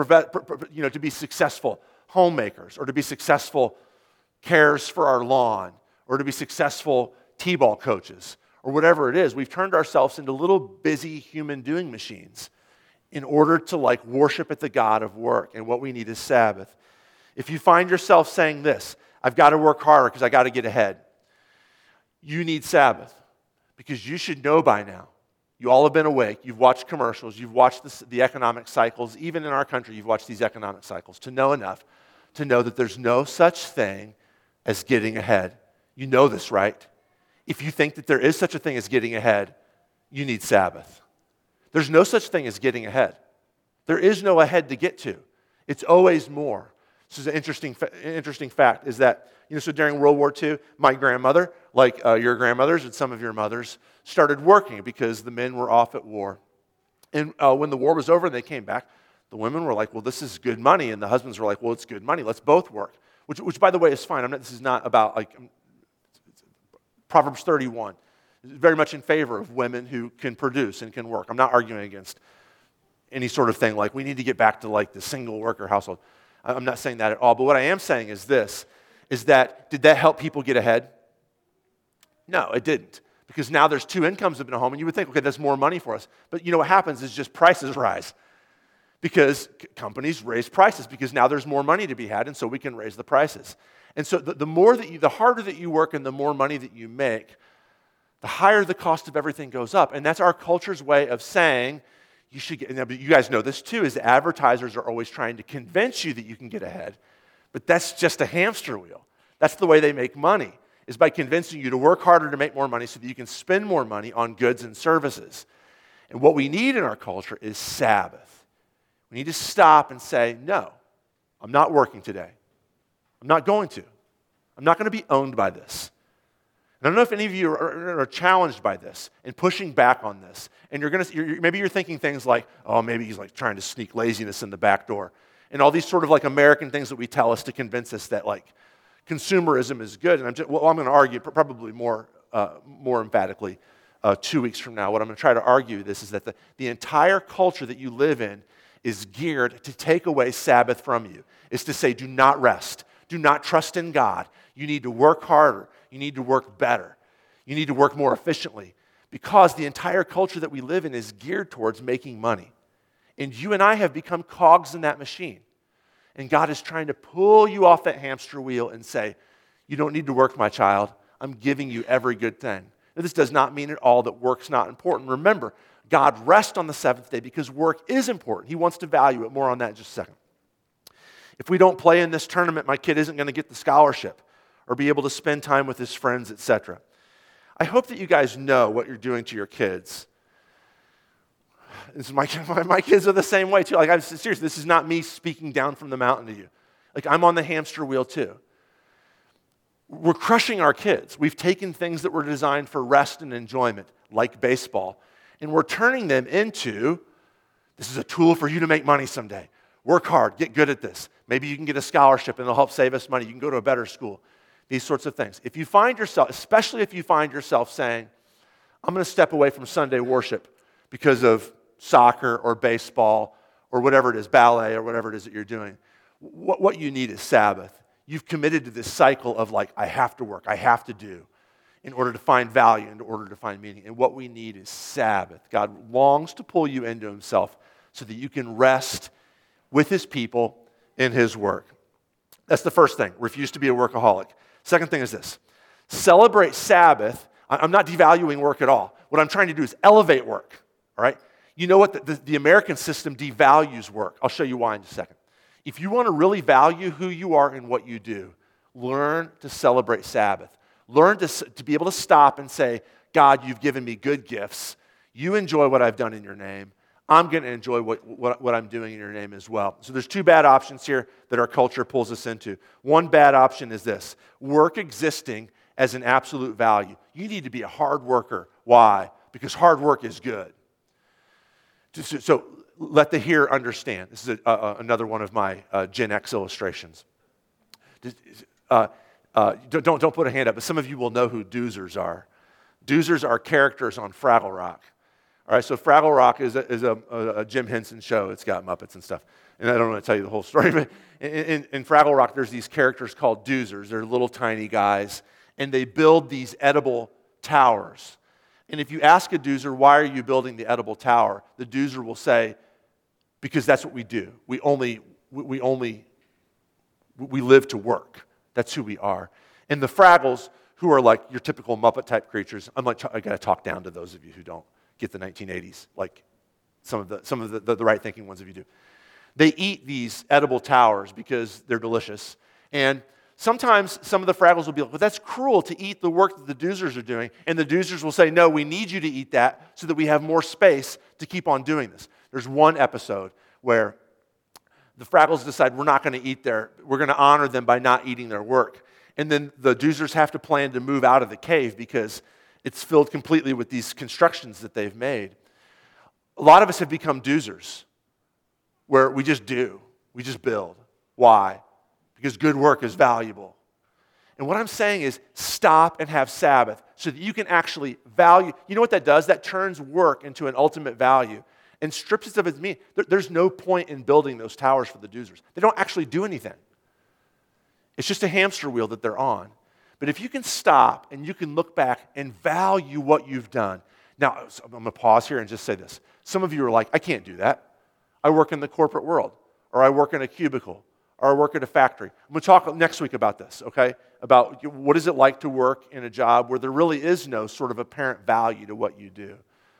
S1: you know, to be successful homemakers, or to be successful cares for our lawn, or to be successful t ball coaches, or whatever it is. We've turned ourselves into little busy human doing machines in order to like worship at the God of work, and what we need is Sabbath. If you find yourself saying this, I've got to work harder because I got to get ahead you need Sabbath because you should know by now. You all have been awake. You've watched commercials. You've watched the, the economic cycles. Even in our country, you've watched these economic cycles to know enough to know that there's no such thing as getting ahead. You know this, right? If you think that there is such a thing as getting ahead, you need Sabbath. There's no such thing as getting ahead. There is no ahead to get to. It's always more. This is an interesting, interesting fact is that, you know, so during World War II, my grandmother, like uh, your grandmothers and some of your mothers, started working because the men were off at war. And uh, when the war was over and they came back, the women were like, well, this is good money. And the husbands were like, well, it's good money. Let's both work. Which, which by the way, is fine. I'm not, this is not about like um, Proverbs 31. Very much in favor of women who can produce and can work. I'm not arguing against any sort of thing like we need to get back to like the single worker household. I'm not saying that at all. But what I am saying is this is that did that help people get ahead? No, it didn't. Because now there's two incomes in a home, and you would think, okay, that's more money for us. But you know what happens is just prices *laughs* rise. Because companies raise prices because now there's more money to be had, and so we can raise the prices. And so the, the more that you, the harder that you work and the more money that you make, the higher the cost of everything goes up. And that's our culture's way of saying you should get, now, you guys know this too, is advertisers are always trying to convince you that you can get ahead. But that's just a hamster wheel. That's the way they make money, is by convincing you to work harder to make more money so that you can spend more money on goods and services. And what we need in our culture is Sabbath. We need to stop and say, no, I'm not working today. I'm not going to. I'm not going to be owned by this. I don't know if any of you are, are challenged by this and pushing back on this. And you're to, you're, maybe you're thinking things like, oh, maybe he's like trying to sneak laziness in the back door. And all these sort of like American things that we tell us to convince us that like consumerism is good. And I'm just, well, I'm going to argue probably more, uh, more emphatically uh, two weeks from now. What I'm going to try to argue this is that the, the entire culture that you live in is geared to take away Sabbath from you, is to say, do not rest, do not trust in God. You need to work harder, you need to work better, you need to work more efficiently, because the entire culture that we live in is geared towards making money. And you and I have become cogs in that machine. And God is trying to pull you off that hamster wheel and say, You don't need to work, my child. I'm giving you every good thing. Now, this does not mean at all that work's not important. Remember, God rests on the seventh day because work is important. He wants to value it. More on that in just a second. If we don't play in this tournament, my kid isn't going to get the scholarship or be able to spend time with his friends, etc. I hope that you guys know what you're doing to your kids. My, *laughs* my, my kids are the same way too. Like, I'm serious. This is not me speaking down from the mountain to you. Like, I'm on the hamster wheel too. We're crushing our kids. We've taken things that were designed for rest and enjoyment, like baseball, and we're turning them into this is a tool for you to make money someday. Work hard, get good at this. Maybe you can get a scholarship and it'll help save us money. You can go to a better school. These sorts of things. If you find yourself, especially if you find yourself saying, I'm going to step away from Sunday worship because of soccer or baseball or whatever it is, ballet or whatever it is that you're doing, what, what you need is Sabbath. You've committed to this cycle of like, I have to work, I have to do in order to find value, in order to find meaning. And what we need is Sabbath. God longs to pull you into Himself so that you can rest with His people in His work. That's the first thing. Refuse to be a workaholic. Second thing is this celebrate Sabbath. I'm not devaluing work at all. What I'm trying to do is elevate work. All right? You know what? The, the, the American system devalues work. I'll show you why in a second. If you want to really value who you are and what you do, learn to celebrate Sabbath. Learn to, to be able to stop and say, God, you've given me good gifts. You enjoy what I've done in your name. I'm going to enjoy what, what, what, I'm doing in your name as well. So there's two bad options here that our culture pulls us into. One bad option is this work existing as an absolute value. You need to be a hard worker. Why? Because hard work is good. So, so let the hearer understand. This is a, a, another one of my uh, Gen X illustrations. Uh, uh, don't, don't put a hand up, but some of you will know who doozers are. Doozers are characters on Fraggle Rock. All right, so Fraggle Rock is a, is a, a, Jim Henson show. It's got Muppets and stuff. And I don't want to tell you the whole story, *laughs* but in, in, in Fraggle Rock, there's these characters called doozers. They're little tiny guys, and they build these edible towers. And if you ask a doozer, why are you building the edible tower? The doozer will say, because that's what we do. We only, we only, we live to work. That's who we are. And the Fraggles, who are like your typical Muppet type creatures, I'm like, I gotta talk down to those of you who don't get the 1980s, like some of the, some of the, the, the right thinking ones of you do. They eat these edible towers because they're delicious. And sometimes some of the Fraggles will be like, well, that's cruel to eat the work that the doozers are doing. And the doozers will say, no, we need you to eat that so that we have more space to keep on doing this. There's one episode where the Fraggles decide we're not going to eat their, we're going to honor them by not eating their work. And then the Doozers have to plan to move out of the cave because it's filled completely with these constructions that they've made. A lot of us have become Doozers, where we just do, we just build. Why? Because good work is valuable. And what I'm saying is stop and have Sabbath so that you can actually value. You know what that does? That turns work into an ultimate value and strips it of its meaning. There's no point in building those towers for the doozers. They don't actually do anything. It's just a hamster wheel that they're on. But if you can stop and you can look back and value what you've done. Now, I'm going to pause here and just say this. Some of you are like, I can't do that. I work in the corporate world, or I work in a cubicle, or I work at a factory. I'm going to talk next week about this, okay? About what is it like to work in a job where there really is no sort of apparent value to what you do.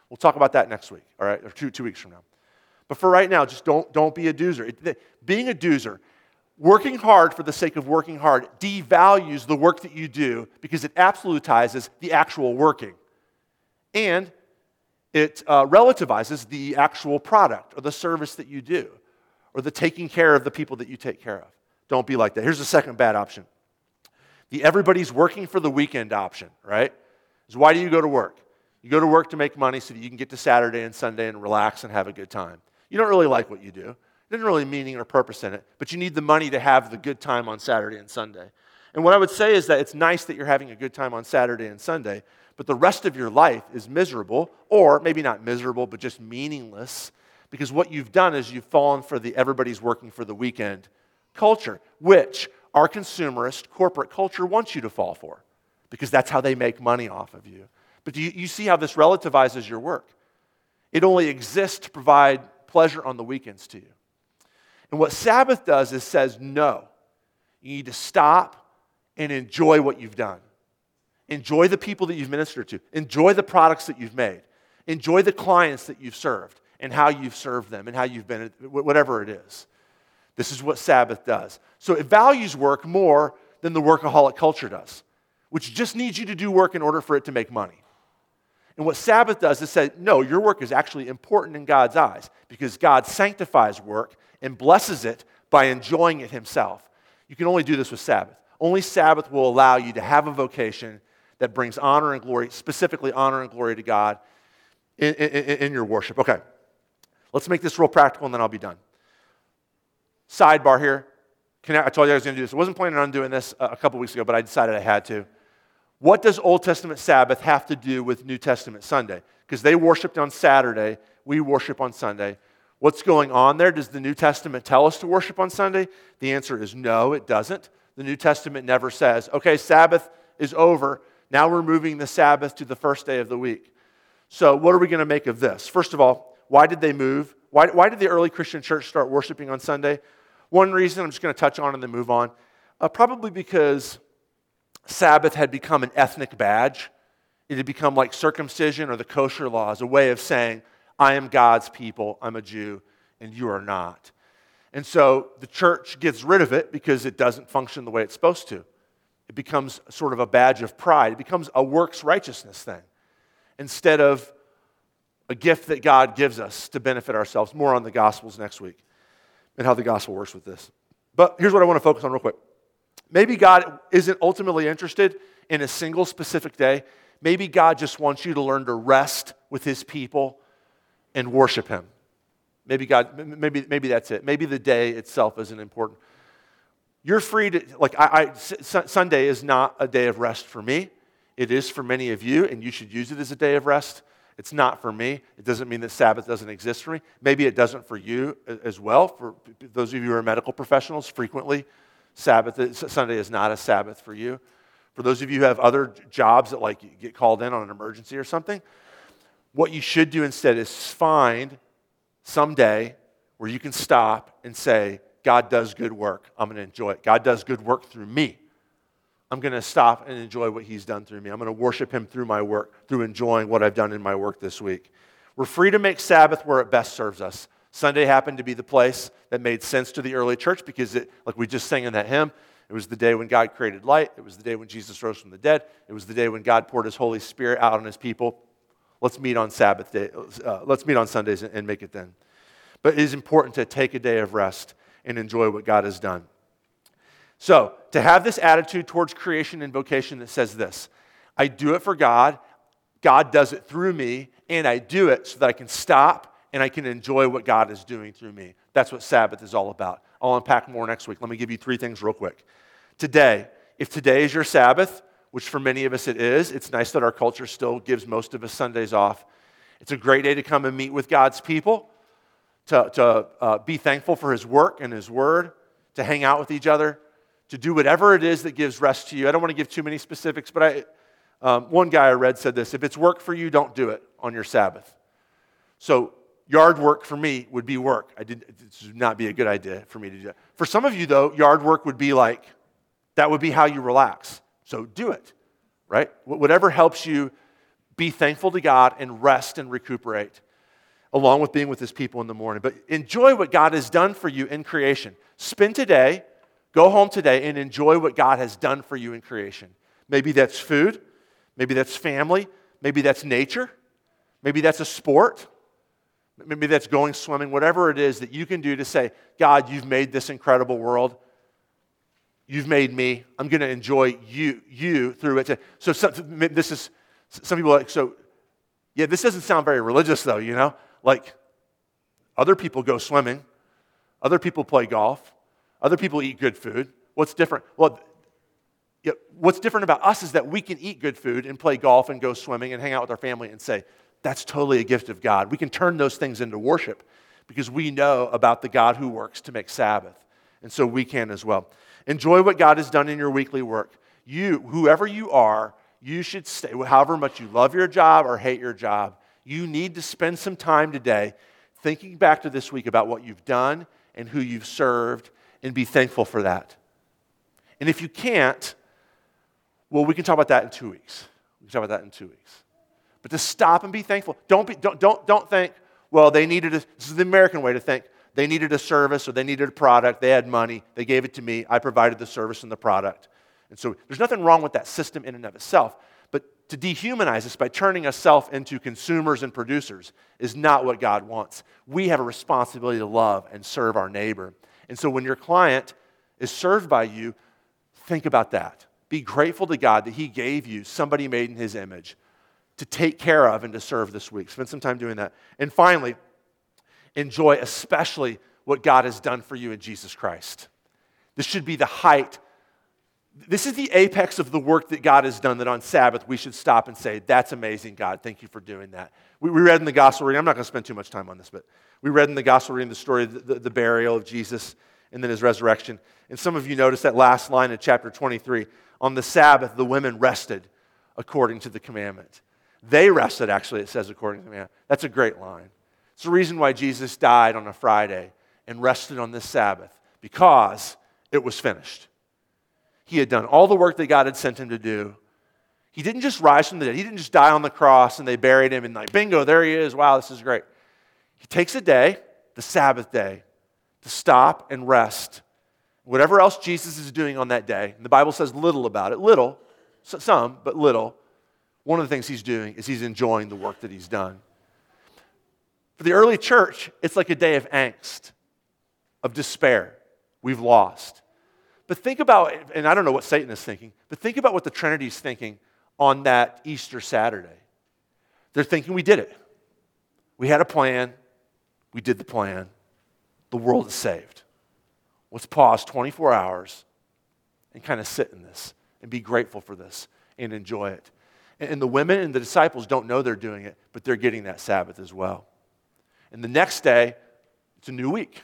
S1: We'll talk about that next week, all right, or two, two weeks from now. But for right now, just don't, don't be a doozer. Being a doozer, working hard for the sake of working hard, devalues the work that you do because it absolutizes the actual working. And it uh, relativizes the actual product or the service that you do or the taking care of the people that you take care of. Don't be like that. Here's the second bad option the everybody's working for the weekend option, right? Is why do you go to work? You go to work to make money so that you can get to Saturday and Sunday and relax and have a good time. You don't really like what you do. Not really meaning or purpose in it, but you need the money to have the good time on Saturday and Sunday. And what I would say is that it's nice that you're having a good time on Saturday and Sunday, but the rest of your life is miserable, or maybe not miserable, but just meaningless, because what you've done is you've fallen for the everybody's working for the weekend culture, which our consumerist corporate culture wants you to fall for, because that's how they make money off of you. But do you, you see how this relativizes your work? It only exists to provide pleasure on the weekends to you. And what Sabbath does is says, no, you need to stop and enjoy what you've done. Enjoy the people that you've ministered to. Enjoy the products that you've made. Enjoy the clients that you've served and how you've served them and how you've been, whatever it is. This is what Sabbath does. So it values work more than the workaholic culture does, which just needs you to do work in order for it to make money. And what Sabbath does is say, no, your work is actually important in God's eyes because God sanctifies work and blesses it by enjoying it himself. You can only do this with Sabbath. Only Sabbath will allow you to have a vocation that brings honor and glory, specifically honor and glory to God in, in, in your worship. Okay, let's make this real practical and then I'll be done. Sidebar here. I told you I was going to do this. I wasn't planning on doing this a couple weeks ago, but I decided I had to. What does Old Testament Sabbath have to do with New Testament Sunday? Because they worshiped on Saturday, we worship on Sunday. What's going on there? Does the New Testament tell us to worship on Sunday? The answer is no, it doesn't. The New Testament never says, okay, Sabbath is over. Now we're moving the Sabbath to the first day of the week. So, what are we going to make of this? First of all, why did they move? Why, why did the early Christian church start worshiping on Sunday? One reason I'm just going to touch on and then move on. Uh, probably because Sabbath had become an ethnic badge. It had become like circumcision or the kosher laws, a way of saying, I am God's people, I'm a Jew, and you are not. And so the church gets rid of it because it doesn't function the way it's supposed to. It becomes sort of a badge of pride, it becomes a works righteousness thing instead of a gift that God gives us to benefit ourselves. More on the Gospels next week and how the gospel works with this. But here's what I want to focus on real quick. Maybe God isn't ultimately interested in a single specific day. Maybe God just wants you to learn to rest with his people and worship him. Maybe God, maybe, maybe that's it. Maybe the day itself isn't important. You're free to, like, I, I, Sunday is not a day of rest for me. It is for many of you, and you should use it as a day of rest. It's not for me. It doesn't mean that Sabbath doesn't exist for me. Maybe it doesn't for you as well. For those of you who are medical professionals, frequently Sabbath, uh, Sunday is not a Sabbath for you. For those of you who have other jobs that like get called in on an emergency or something, what you should do instead is find someday where you can stop and say, God does good work. I'm going to enjoy it. God does good work through me. I'm going to stop and enjoy what He's done through me. I'm going to worship Him through my work, through enjoying what I've done in my work this week. We're free to make Sabbath where it best serves us. Sunday happened to be the place that made sense to the early church because, it, like we just sang in that hymn, it was the day when God created light. It was the day when Jesus rose from the dead. It was the day when God poured His Holy Spirit out on His people. Let's meet on Sabbath day. Uh, let's meet on Sundays and, and make it then. But it is important to take a day of rest and enjoy what God has done. So, to have this attitude towards creation and vocation that says this I do it for God, God does it through me, and I do it so that I can stop and I can enjoy what God is doing through me. That's what Sabbath is all about. I'll unpack more next week. Let me give you three things real quick. Today, if today is your Sabbath, which for many of us it is, it's nice that our culture still gives most of us Sundays off. It's a great day to come and meet with God's people, to, to uh, be thankful for His work and His word, to hang out with each other, to do whatever it is that gives rest to you. I don't want to give too many specifics, but I, um, one guy I read said this if it's work for you, don't do it on your Sabbath. So yard work for me would be work. I did, would not be a good idea for me to do that. For some of you, though, yard work would be like, that would be how you relax. So do it, right? Whatever helps you be thankful to God and rest and recuperate, along with being with His people in the morning. But enjoy what God has done for you in creation. Spend today, go home today, and enjoy what God has done for you in creation. Maybe that's food, maybe that's family, maybe that's nature, maybe that's a sport. Maybe that's going swimming, whatever it is that you can do to say, God, you've made this incredible world. You've made me. I'm going to enjoy you, you through it. So some, this is some people like, so yeah, this doesn't sound very religious though, you know? Like other people go swimming, other people play golf, other people eat good food. What's different? Well, yeah, what's different about us is that we can eat good food and play golf and go swimming and hang out with our family and say, that's totally a gift of God. We can turn those things into worship because we know about the God who works to make Sabbath. And so we can as well. Enjoy what God has done in your weekly work. You, whoever you are, you should stay, however much you love your job or hate your job, you need to spend some time today thinking back to this week about what you've done and who you've served and be thankful for that. And if you can't, well, we can talk about that in two weeks. We can talk about that in two weeks but to stop and be thankful. Don't, be, don't, don't, don't think, well, they needed a, this is the American way to think. They needed a service or they needed a product. They had money. They gave it to me. I provided the service and the product. And so there's nothing wrong with that system in and of itself. But to dehumanize us by turning ourselves into consumers and producers is not what God wants. We have a responsibility to love and serve our neighbor. And so when your client is served by you, think about that. Be grateful to God that He gave you somebody made in His image to take care of and to serve this week. Spend some time doing that. And finally, enjoy especially what God has done for you in Jesus Christ. This should be the height. This is the apex of the work that God has done, that on Sabbath we should stop and say, That's amazing, God. Thank you for doing that. We, we read in the gospel reading, I'm not going to spend too much time on this, but we read in the gospel reading the story of the, the, the burial of Jesus and then his resurrection. And some of you noticed that last line in chapter 23 on the Sabbath, the women rested according to the commandment. They rested, actually, it says, according to the man. That's a great line. It's the reason why Jesus died on a Friday and rested on this Sabbath, because it was finished. He had done all the work that God had sent him to do. He didn't just rise from the dead. He didn't just die on the cross and they buried him and like, bingo, there he is. Wow, this is great. He takes a day, the Sabbath day, to stop and rest. Whatever else Jesus is doing on that day, the Bible says little about it, little, some, but little one of the things he's doing is he's enjoying the work that he's done. For the early church, it's like a day of angst, of despair. We've lost. But think about, and I don't know what Satan is thinking, but think about what the Trinity is thinking on that Easter Saturday. They're thinking we did it. We had a plan, we did the plan, the world is saved. Let's pause 24 hours and kind of sit in this and be grateful for this and enjoy it. And the women and the disciples don't know they're doing it, but they're getting that Sabbath as well. And the next day, it's a new week.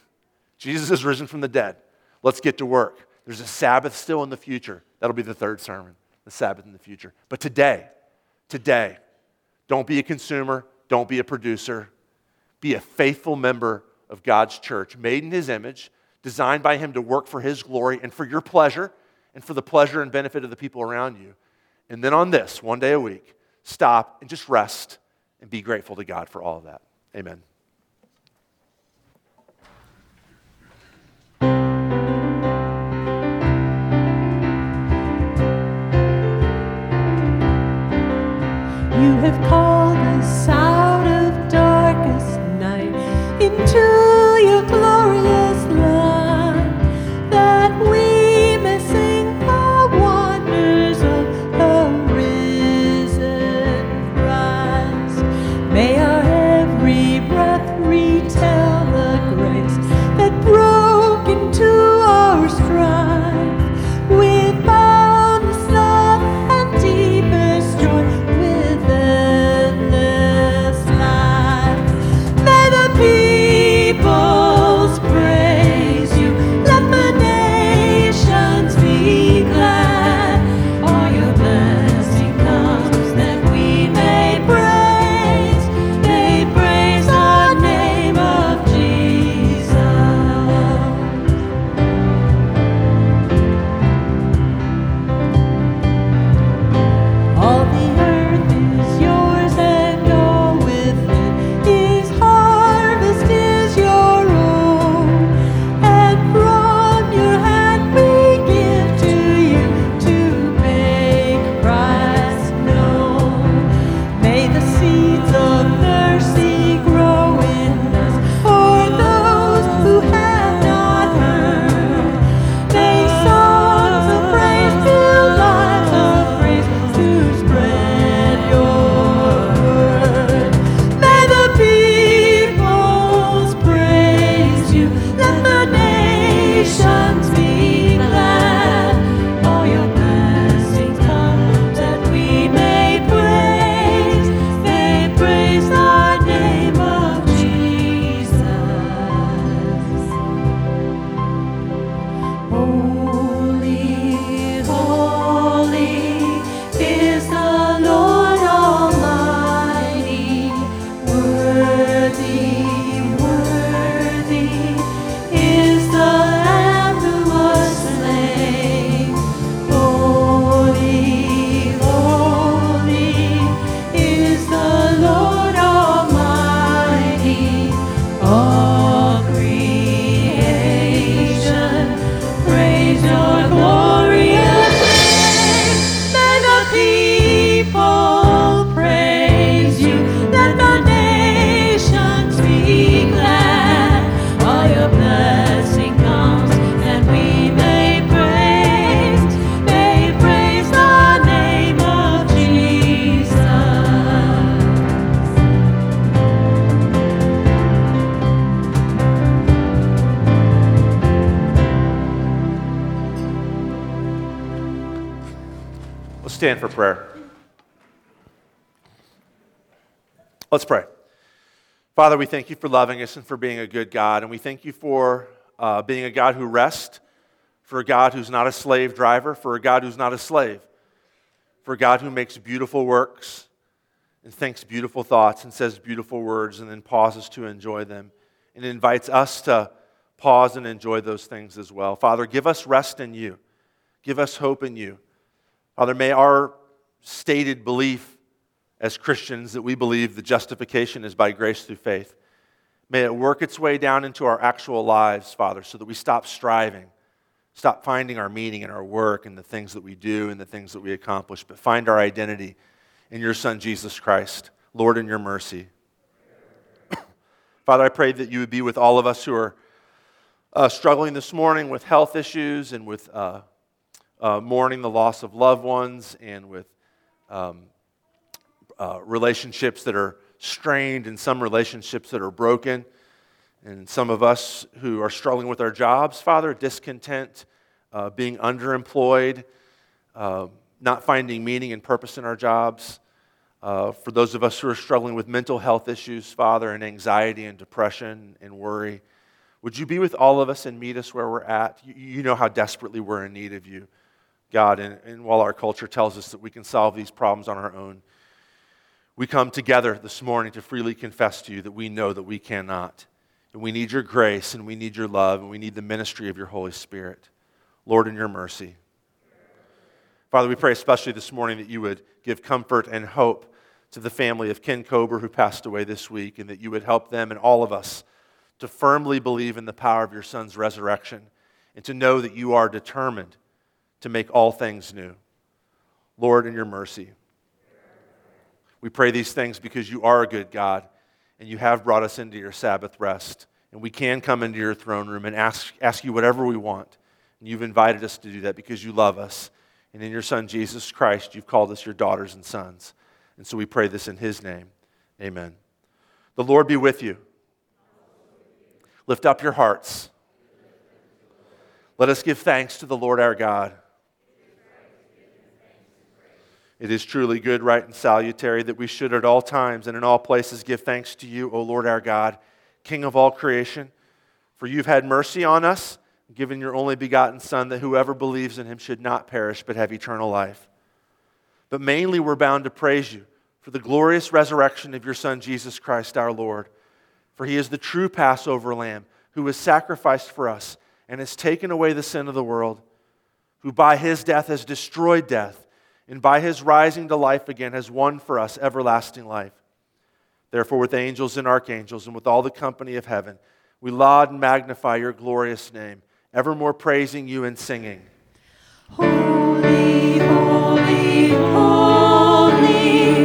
S1: Jesus has risen from the dead. Let's get to work. There's a Sabbath still in the future. That'll be the third sermon, the Sabbath in the future. But today, today, don't be a consumer, don't be a producer. Be a faithful member of God's church, made in His image, designed by Him to work for His glory and for your pleasure and for the pleasure and benefit of the people around you. And then on this, one day a week, stop and just rest and be grateful to God for all of that. Amen.
S2: Have called us out of darkest night into
S1: Father, we thank you for loving us and for being a good God. And we thank you for uh, being a God who rests, for a God who's not a slave driver, for a God who's not a slave, for a God who makes beautiful works and thinks beautiful thoughts and says beautiful words and then pauses to enjoy them and invites us to pause and enjoy those things as well. Father, give us rest in you, give us hope in you. Father, may our stated belief as Christians that we believe the justification is by grace through faith. May it work its way down into our actual lives, Father, so that we stop striving, stop finding our meaning in our work and the things that we do and the things that we accomplish, but find our identity in your Son, Jesus Christ. Lord, in your mercy. *coughs* Father, I pray that you would be with all of us who are uh, struggling this morning with health issues and with uh, uh, mourning the loss of loved ones and with um, uh, relationships that are strained and some relationships that are broken. And some of us who are struggling with our jobs, Father, discontent, uh, being underemployed, uh, not finding meaning and purpose in our jobs. Uh, for those of us who are struggling with mental health issues, Father, and anxiety and depression and worry, would you be with all of us and meet us where we're at? You, you know how desperately we're in need of you, God. And, and while our culture tells us that we can solve these problems on our own, we come together this morning to freely confess to you that we know that we cannot. And we need your grace and we need your love and we need the ministry of your Holy Spirit. Lord, in your mercy. Father, we pray especially this morning that you would give comfort and hope to the family of Ken Kober who passed away this week and that you would help them and all of us to firmly believe in the power of your Son's resurrection and to know that you are determined to make all things new. Lord, in your mercy. We pray these things because you are a good God and you have brought us into your Sabbath rest. And we can come into your throne room and ask, ask you whatever we want. And you've invited us to do that because you love us. And in your Son, Jesus Christ, you've called us your daughters and sons. And so we pray this in his name. Amen. The Lord be with you. Lift up your hearts. Let us give thanks to the Lord our God. It is truly good, right, and salutary that we should at all times and in all places give thanks to you, O Lord our God, King of all creation. For you've had mercy on us, given your only begotten Son, that whoever believes in him should not perish but have eternal life. But mainly we're bound to praise you for the glorious resurrection of your Son, Jesus Christ our Lord. For he is the true Passover lamb who was sacrificed for us and has taken away the sin of the world, who by his death has destroyed death and by his rising to life again has won for us everlasting life. Therefore, with angels and archangels and with all the company of heaven, we laud and magnify your glorious name, evermore praising you and singing.
S2: Holy, holy, holy,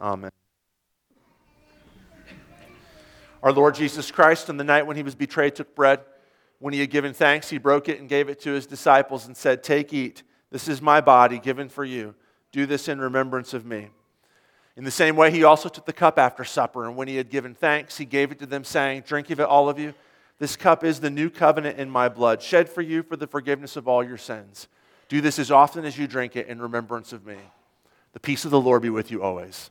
S1: Amen. Our Lord Jesus Christ, on the night when he was betrayed, took bread. When he had given thanks, he broke it and gave it to his disciples and said, Take, eat. This is my body given for you. Do this in remembrance of me. In the same way, he also took the cup after supper, and when he had given thanks, he gave it to them, saying, Drink of it, all of you. This cup is the new covenant in my blood, shed for you for the forgiveness of all your sins. Do this as often as you drink it in remembrance of me. The peace of the Lord be with you always.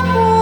S2: Grace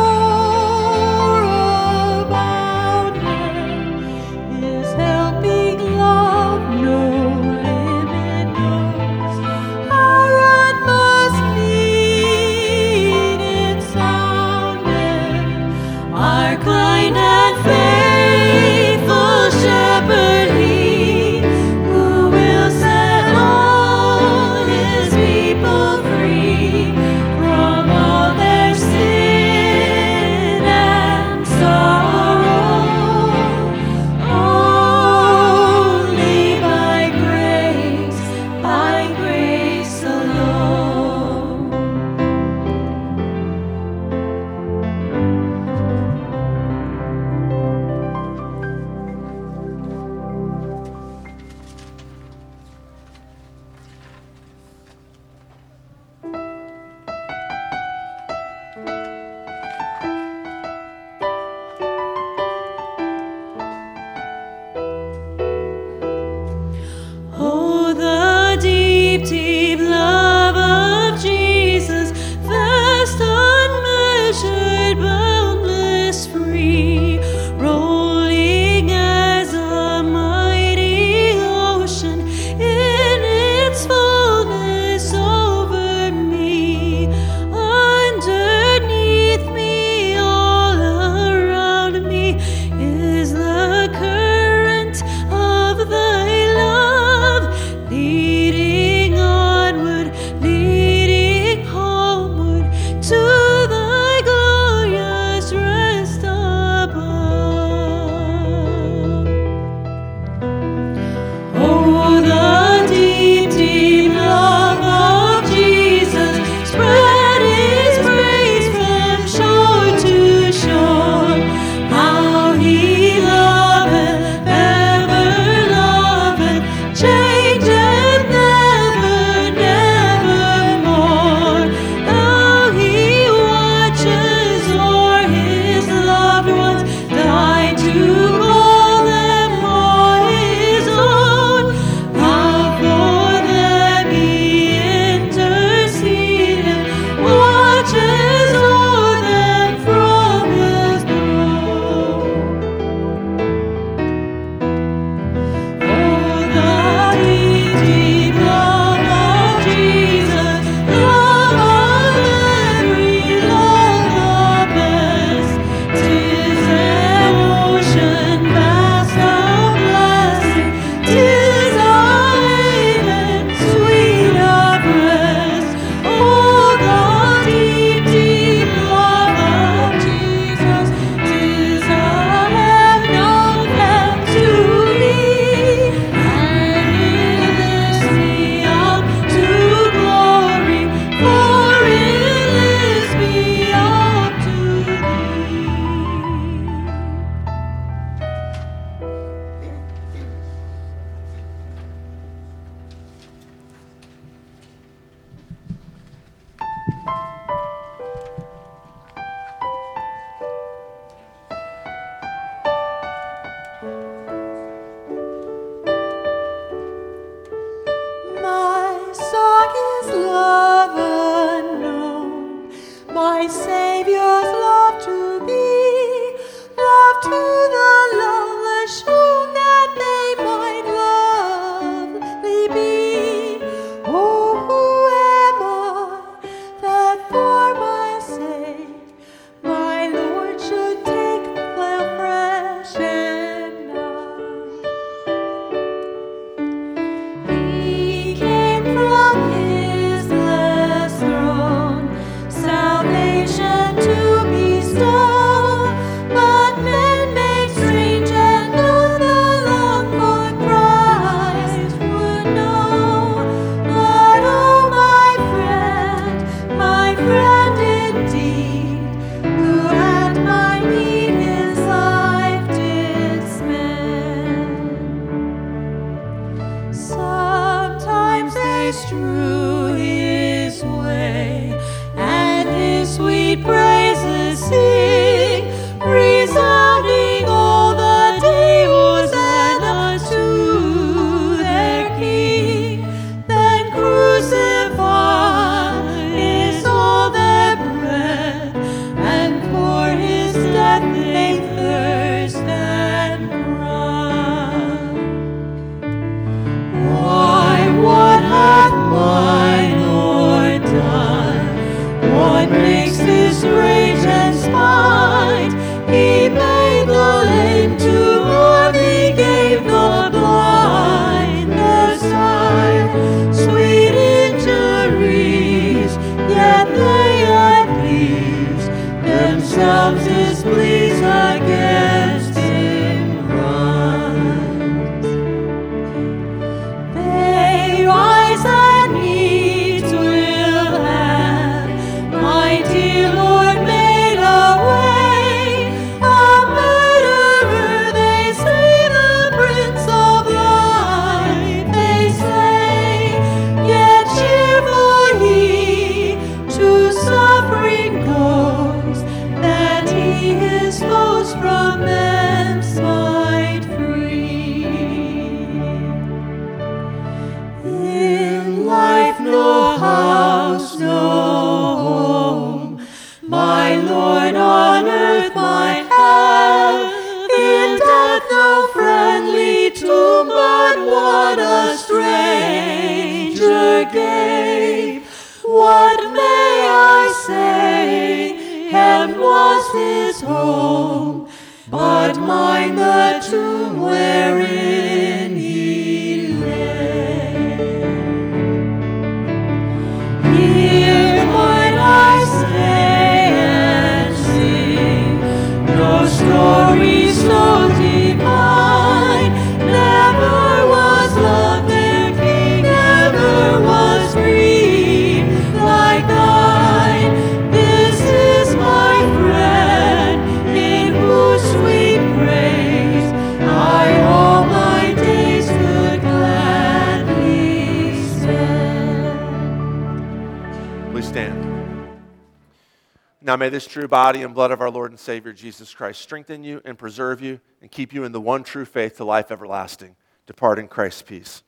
S2: His true body and blood of our Lord and Savior Jesus Christ strengthen you and preserve you and keep you in the one true faith to life everlasting. Depart in Christ's peace.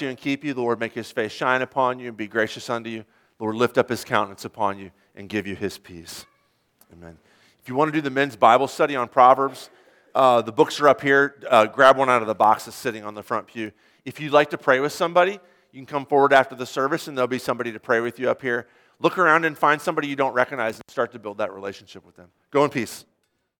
S1: You and keep you. The Lord make his face shine upon you and be gracious unto you. Lord lift up his countenance upon you and give you his peace. Amen. If you want to do the men's Bible study on Proverbs, uh, the books are up here. Uh, grab one out of the boxes sitting on the front pew. If you'd like to pray with somebody, you can come forward after the service and there'll be somebody to pray with you up here. Look around and find somebody you don't recognize and start to build that relationship with them. Go in peace.